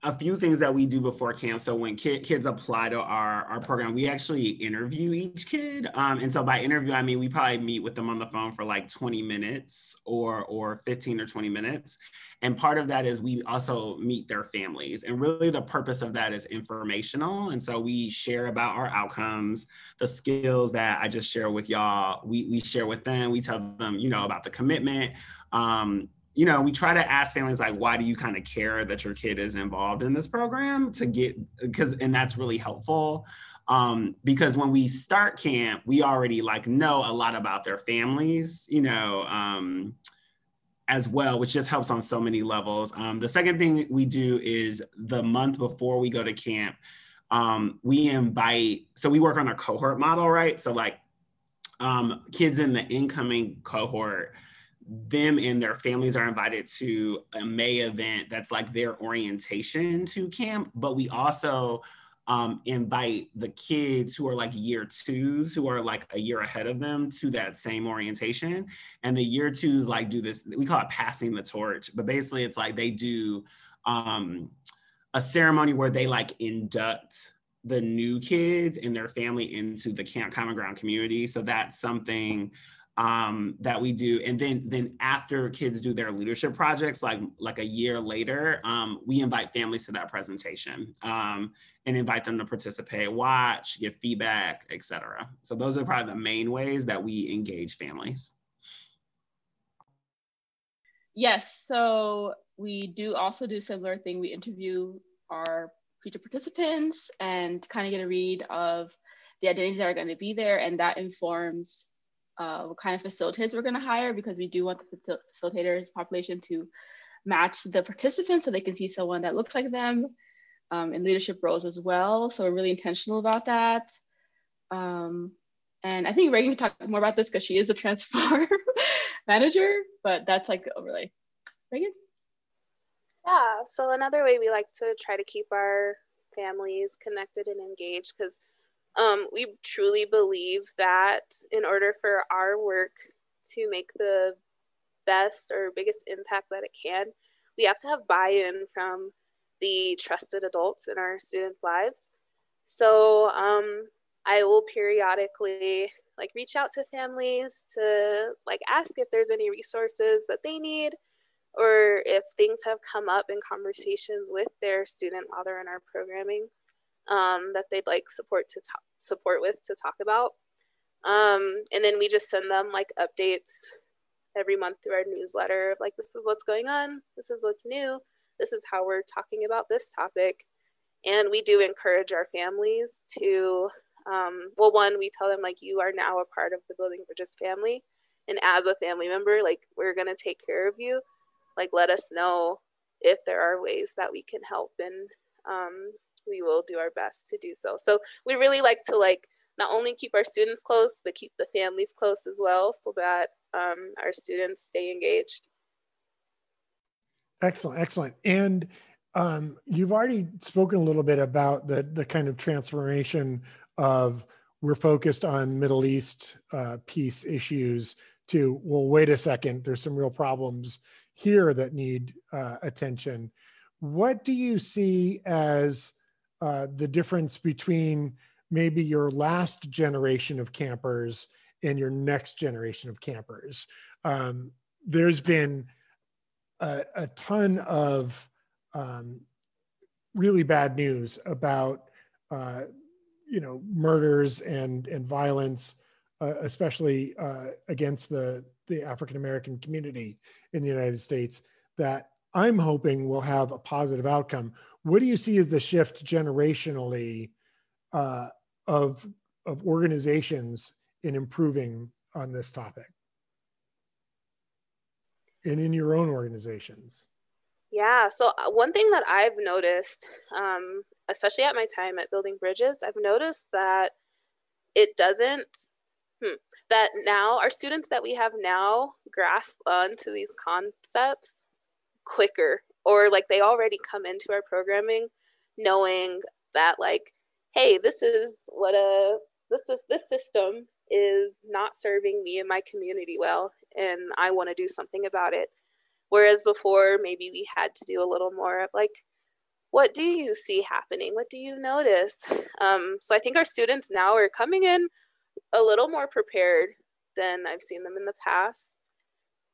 a few things that we do before camp. So when kid, kids apply to our, our program, we actually interview each kid. Um, and so by interview, I mean, we probably meet with them on the phone for like 20 minutes or, or 15 or 20 minutes. And part of that is we also meet their families. And really the purpose of that is informational. And so we share about our outcomes, the skills that I just share with y'all, we, we share with them. We tell them, you know, about the commitment, um, you know, we try to ask families like, why do you kind of care that your kid is involved in this program to get, because, and that's really helpful. Um, because when we start camp, we already like know a lot about their families, you know, um, as well, which just helps on so many levels. Um, the second thing we do is the month before we go to camp, um, we invite, so we work on a cohort model, right? So like um, kids in the incoming cohort, them and their families are invited to a May event that's like their orientation to camp, but we also um, invite the kids who are like year twos, who are like a year ahead of them, to that same orientation. And the year twos like do this, we call it passing the torch, but basically it's like they do um, a ceremony where they like induct the new kids and their family into the Camp Common Ground community. So that's something um, that we do. And then then after kids do their leadership projects, like like a year later, um, we invite families to that presentation um, and invite them to participate, watch, give feedback, etc. So those are probably the main ways that we engage families. Yes, so we do also do similar thing. We interview our future participants and kind of get a read of the identities that are going to be there, and that informs uh, what kind of facilitators we're going to hire because we do want the facilitators population to match the participants so they can see someone that looks like them um, in leadership roles as well. So we're really intentional about that. Um, and I think Reagan can talk more about this because she is a transform manager, but that's like the overlay. Reagan? Yeah, so another way we like to try to keep our families connected and engaged because um, we truly believe that in order for our work to make the best or biggest impact that it can, we have to have buy in from the trusted adults in our students' lives. So um, I will periodically like reach out to families to like ask if there's any resources that they need or if things have come up in conversations with their student while they're in our programming um, that they'd like support to talk, support with to talk about. Um, and then we just send them like updates every month through our newsletter like this is what's going on, this is what's new, this is how we're talking about this topic. And we do encourage our families to, um, well, one, we tell them like you are now a part of the Building Bridges family. And as a family member, like we're gonna take care of you. Like let us know if there are ways that we can help and um, we will do our best to do so. So we really like to like not only keep our students close, but keep the families close as well so that um, our students stay engaged. Excellent, excellent. And um, you've already spoken a little bit about the the kind of transformation of we're focused on Middle East uh, peace issues to well, wait a second, there's some real problems here that need uh, attention. What do you see as uh, the difference between maybe your last generation of campers and your next generation of campers. Um, there's been a, a ton of um, really bad news about uh, you know murders and and violence, uh, especially uh, against the the African American community in the United States. That I'm hoping will have a positive outcome. What do you see as the shift generationally uh, of of organizations in improving on this topic, and in your own organizations? Yeah. So uh, one thing that I've noticed, um, especially at my time at Building Bridges, I've noticed that it doesn't. Hmm, that now our students that we have now grasp onto these concepts quicker or like they already come into our programming knowing that like hey this is what a this is this system is not serving me and my community well and i want to do something about it. Whereas before maybe we had to do a little more of like what do you see happening? What do you notice? Um, so i think our students now are coming in a little more prepared than i've seen them in the past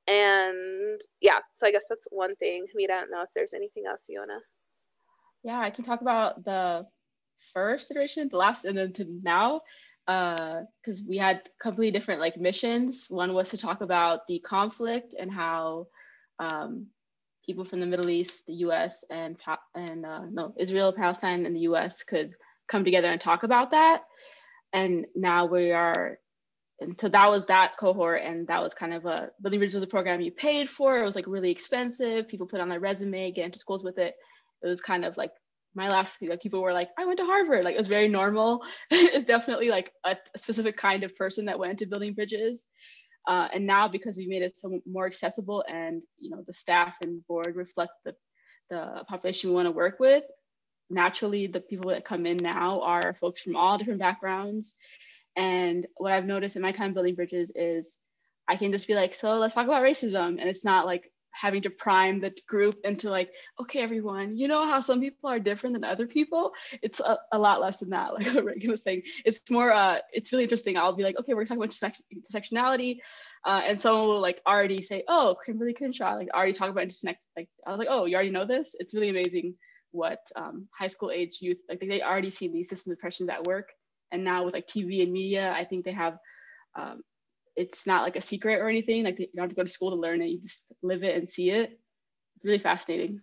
and yeah so i guess that's one thing. Me i don't know if there's anything else you want to yeah i can talk about the first iteration the last and then to now because uh, we had completely different like missions. One was to talk about the conflict and how um, people from the middle east the us and and uh, no israel palestine and the us could come together and talk about that. And now we are and so that was that cohort and that was kind of a bridges was a program you paid for it was like really expensive. People put on their resume get into schools with it. It was kind of like my last like people were like i went to harvard. Like it was very normal. It's definitely like a, a, specific kind of person that went into building bridges. Uh, and now because we made it so more accessible and you know the staff and board reflect the, the population we want to work with naturally the people that come in now are folks from all different backgrounds and what I've noticed in my time building bridges is I can just be like, so let's talk about racism. And it's not like having to prime the group into like, okay, everyone, you know how some people are different than other people? It's a, a lot less than that. Like what Reagan was saying, it's more, uh, it's really interesting. I'll be like, okay, we're talking about intersectionality. Uh, and someone will like already say, oh, Kimberly Crenshaw, like already talk about intersect. Like I was like, oh, you already know this? It's really amazing what um, high school age youth, like they already see these systems of oppression at work and now with like tv and media i think they have um, it's not like a secret or anything like you don't have to go to school to learn it you just live it and see it it's really fascinating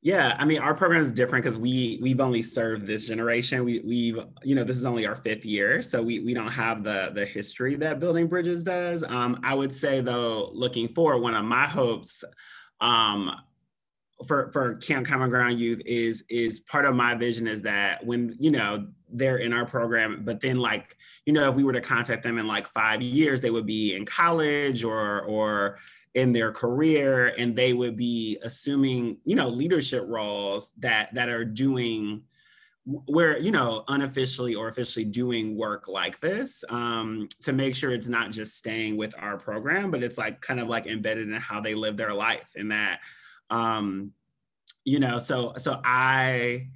yeah, I mean, our program is different because we we've only served this generation. We we've you know this is only our fifth year, so we we don't have the the history that Building Bridges does. Um, I would say though, looking forward, one of my hopes um, for for Camp Common Ground Youth is is part of my vision is that when you know they're in our program, but then like you know if we were to contact them in like five years, they would be in college or or in their career, and they would be assuming you know leadership roles that that are doing where you know unofficially or officially doing work like this um, to make sure it's not just staying with our program but it's like kind of like embedded in how they live their life and that um, you know, so so I,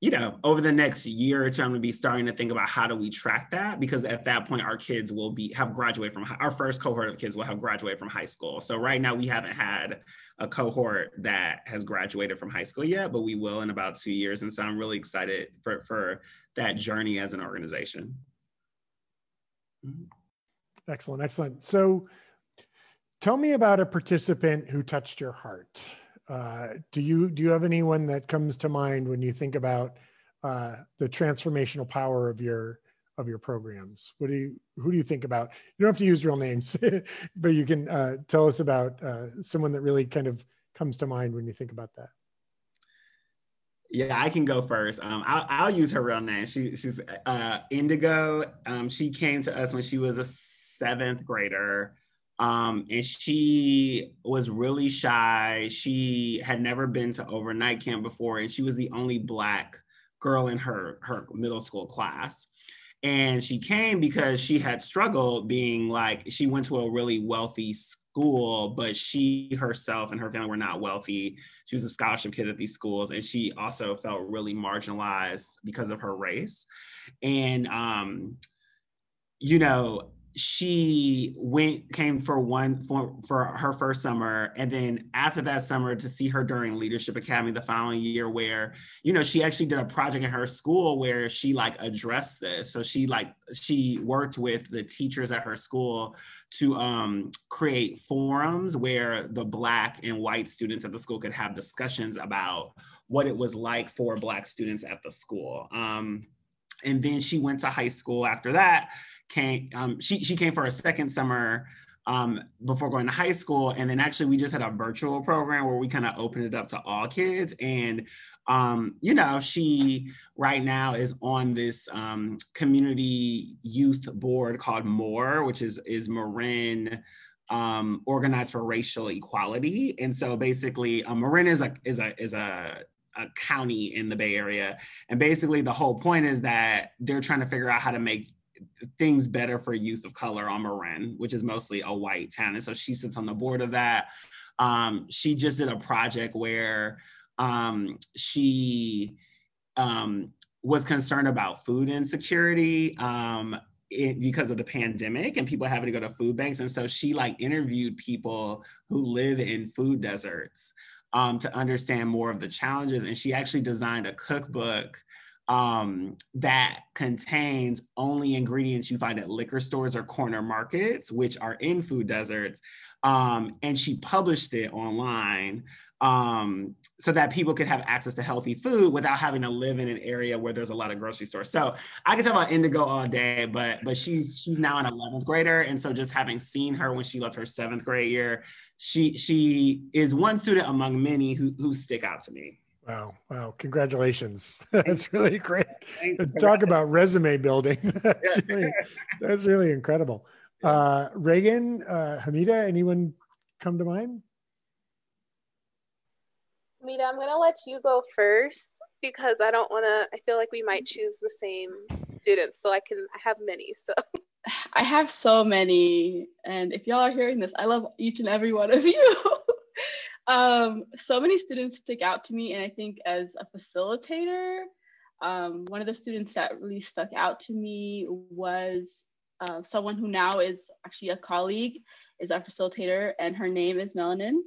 you know, over the next year or two, I'm gonna be starting to think about how do we track that because at that point our kids will be have graduated from our first cohort of kids will have graduated from high school. So right now we haven't had a cohort that has graduated from high school yet, but we will in about two years. And so I'm really excited for for that journey as an organization. Excellent, excellent. So tell me about a participant who touched your heart. Uh, do you do you have anyone that comes to mind when you think about uh, the transformational power of your of your programs? What do you who do you think about? You don't have to use real names, but you can uh, tell us about uh, someone that really kind of comes to mind when you think about that. Yeah, I can go first. Um, I'll, I'll, use her real name. She, she's uh, Indigo. Um, she came to us when she was a seventh grader. Um, and she was really shy. She had never been to overnight camp before, and she was the only Black girl in her, her middle school class. And she came because she had struggled being like, she went to a really wealthy school, but she herself and her family were not wealthy. She was a scholarship kid at these schools, and she also felt really marginalized because of her race. And, um, you know, she went came for one for, for her first summer. And then after that summer to see her during leadership academy the following year where you know she actually did a project in her school where she like addressed this. So she like she worked with the teachers at her school to um, create forums where the black and white students at the school could have discussions about what it was like for black students at the school. Um, and then she went to high school after that came um, she she came for a second summer um, before going to high school and then actually we just had a virtual program where we kind of opened it up to all kids and um, you know she right now is on this um, community youth board called more which is is marin um, organized for racial equality. And so basically, um, Marin is a is a is a a county in the Bay Area. And basically, the whole point is that they're trying to figure out how to make things better for youth of color on Marin, which is mostly a white town. And so she sits on the board of that. Um, she just did a project where um, she um, was concerned about food insecurity um, it, because of the pandemic and people having to go to food banks. And so she like interviewed people who live in food deserts um, to understand more of the challenges. And she actually designed a cookbook um, that contains only ingredients you find at liquor stores or corner markets, which are in food deserts. Um, and she published it online um, so that people could have access to healthy food without having to live in an area where there's a lot of grocery stores. So I can talk about Indigo all day, but but she's she's now an 11th grader, and so just having seen her when she left her seventh grade year, she she is one student among many who who stick out to me. Wow! Wow! Congratulations! That's really great. Talk about resume building. that's really that's really incredible. Uh, Reagan, uh, Hamida, anyone come to mind? Hamida, I'm gonna let you go first because I don't want to. I feel like we might choose the same students, so I can. I have many, so. I have so many, and if y'all are hearing this, I love each and every one of you. Um, so many students stick out to me, and I think as a facilitator, um, one of the students that really stuck out to me was uh, someone who now is actually a colleague, is our facilitator, and her name is Melanie.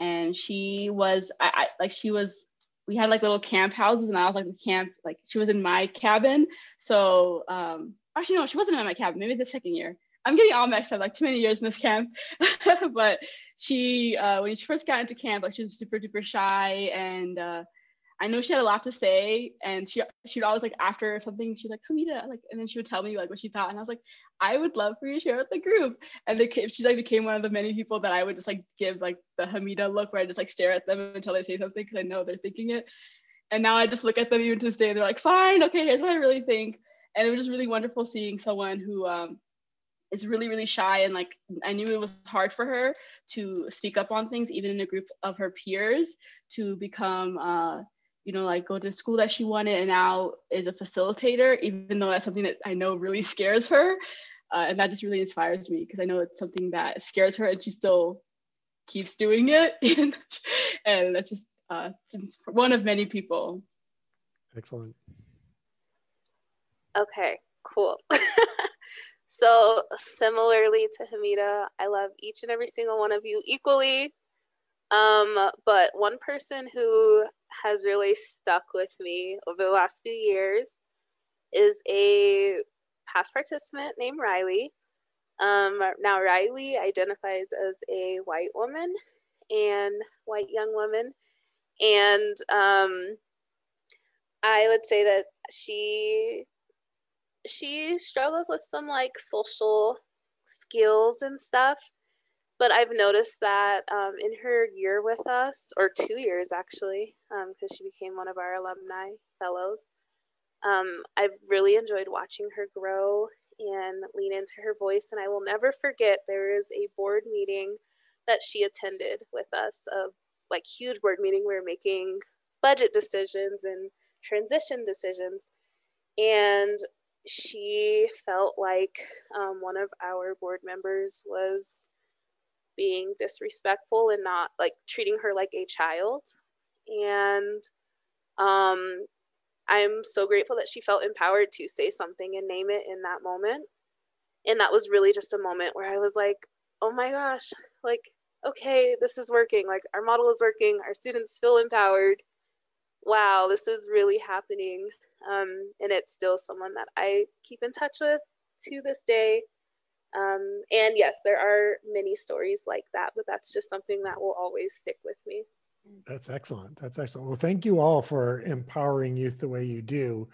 And she was I, I, like she was we had like little camp houses and I was like the camp like she was in my cabin. So um actually no she wasn't in my cabin maybe the second year I'm getting all mixed up like too many years in this camp. But she uh, when she first got into camp like she was super duper shy and uh, I know she had a lot to say, and she she'd always like after something she's like Hamida like, and then she would tell me like what she thought, and I was like, I would love for you to share with the group, and the she like became one of the many people that I would just like give like the Hamida look where I just like stare at them until they say something because I know they're thinking it, and now I just look at them even to this day, and they're like, fine, okay, here's what I really think, and it was just really wonderful seeing someone who um is really really shy and like i knew it was hard for her to speak up on things even in a group of her peers to become uh, you know, like go to the school that she wanted and now is a facilitator, even though that's something that I know really scares her. Uh, and that just really inspires me because I know it's something that scares her and she still keeps doing it. and that's just uh, one of many people. Excellent. Okay, cool. so similarly to Hamida, I love each and every single one of you equally. Um, but one person who has really stuck with me over the last few years is a past participant named Riley. Um, now, Riley identifies as a white woman and white young woman. And um, I would say that she she struggles with some like social skills and stuff but I've noticed that um, in her year with us, or two years actually, because um, she became one of our alumni fellows, um, I've really enjoyed watching her grow and lean into her voice. And I will never forget there is a board meeting that she attended with us, a like huge board meeting. We were making budget decisions and transition decisions, and she felt like um, one of our board members was being disrespectful and not like treating her like a child. And um, I'm so grateful that she felt empowered to say something and name it in that moment. And that was really just a moment where I was like, oh my gosh, like, okay, this is working. Like, our model is working. Our students feel empowered. Wow, this is really happening. Um, and it's still someone that I keep in touch with to this day. Um, and yes, there are many stories like that, but that's just something that will always stick with me. That's excellent. That's excellent. Well, thank you all for empowering youth the way you do.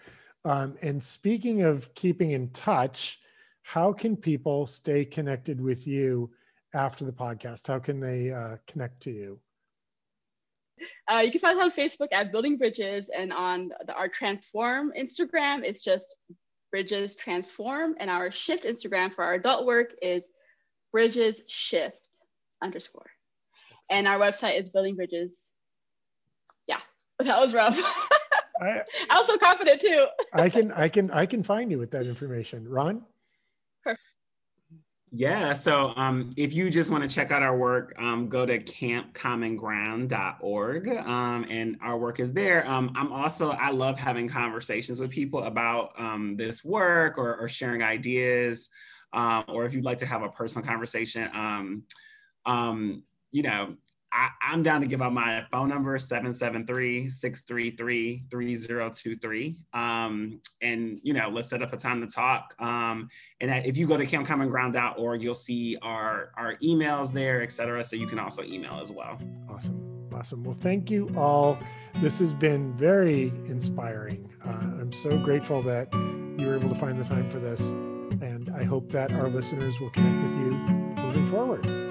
Um, and speaking of keeping in touch, how can people stay connected with you after the podcast? How can they uh, connect to you? Uh, you can find us on Facebook at Building Bridges, and on the, our Transform Instagram, it's just Bridges Transform. And our Shift Instagram for our adult work is Bridges Shift underscore. And our website is Building Bridges. Yeah, that was rough. I, I was so confident too. I can I can I can find you with that information. Ron? Yeah, so um, if you just want to check out our work, um, go to campcommonground.org um, and our work is there. Um, I'm also, I love having conversations with people about um, this work or, or sharing ideas, um, or if you'd like to have a personal conversation, you know, I, am down to give out my phone number 773-633-3023 um, and you know let's set up a time to talk. Um, and if you go to campcommonground.org you'll see our our emails there etc so you can also email as well. Awesome. Awesome. Well thank you all. This has been very inspiring. Uh, i'm so grateful that you were able to find the time for this. And i hope that our listeners will connect with you moving forward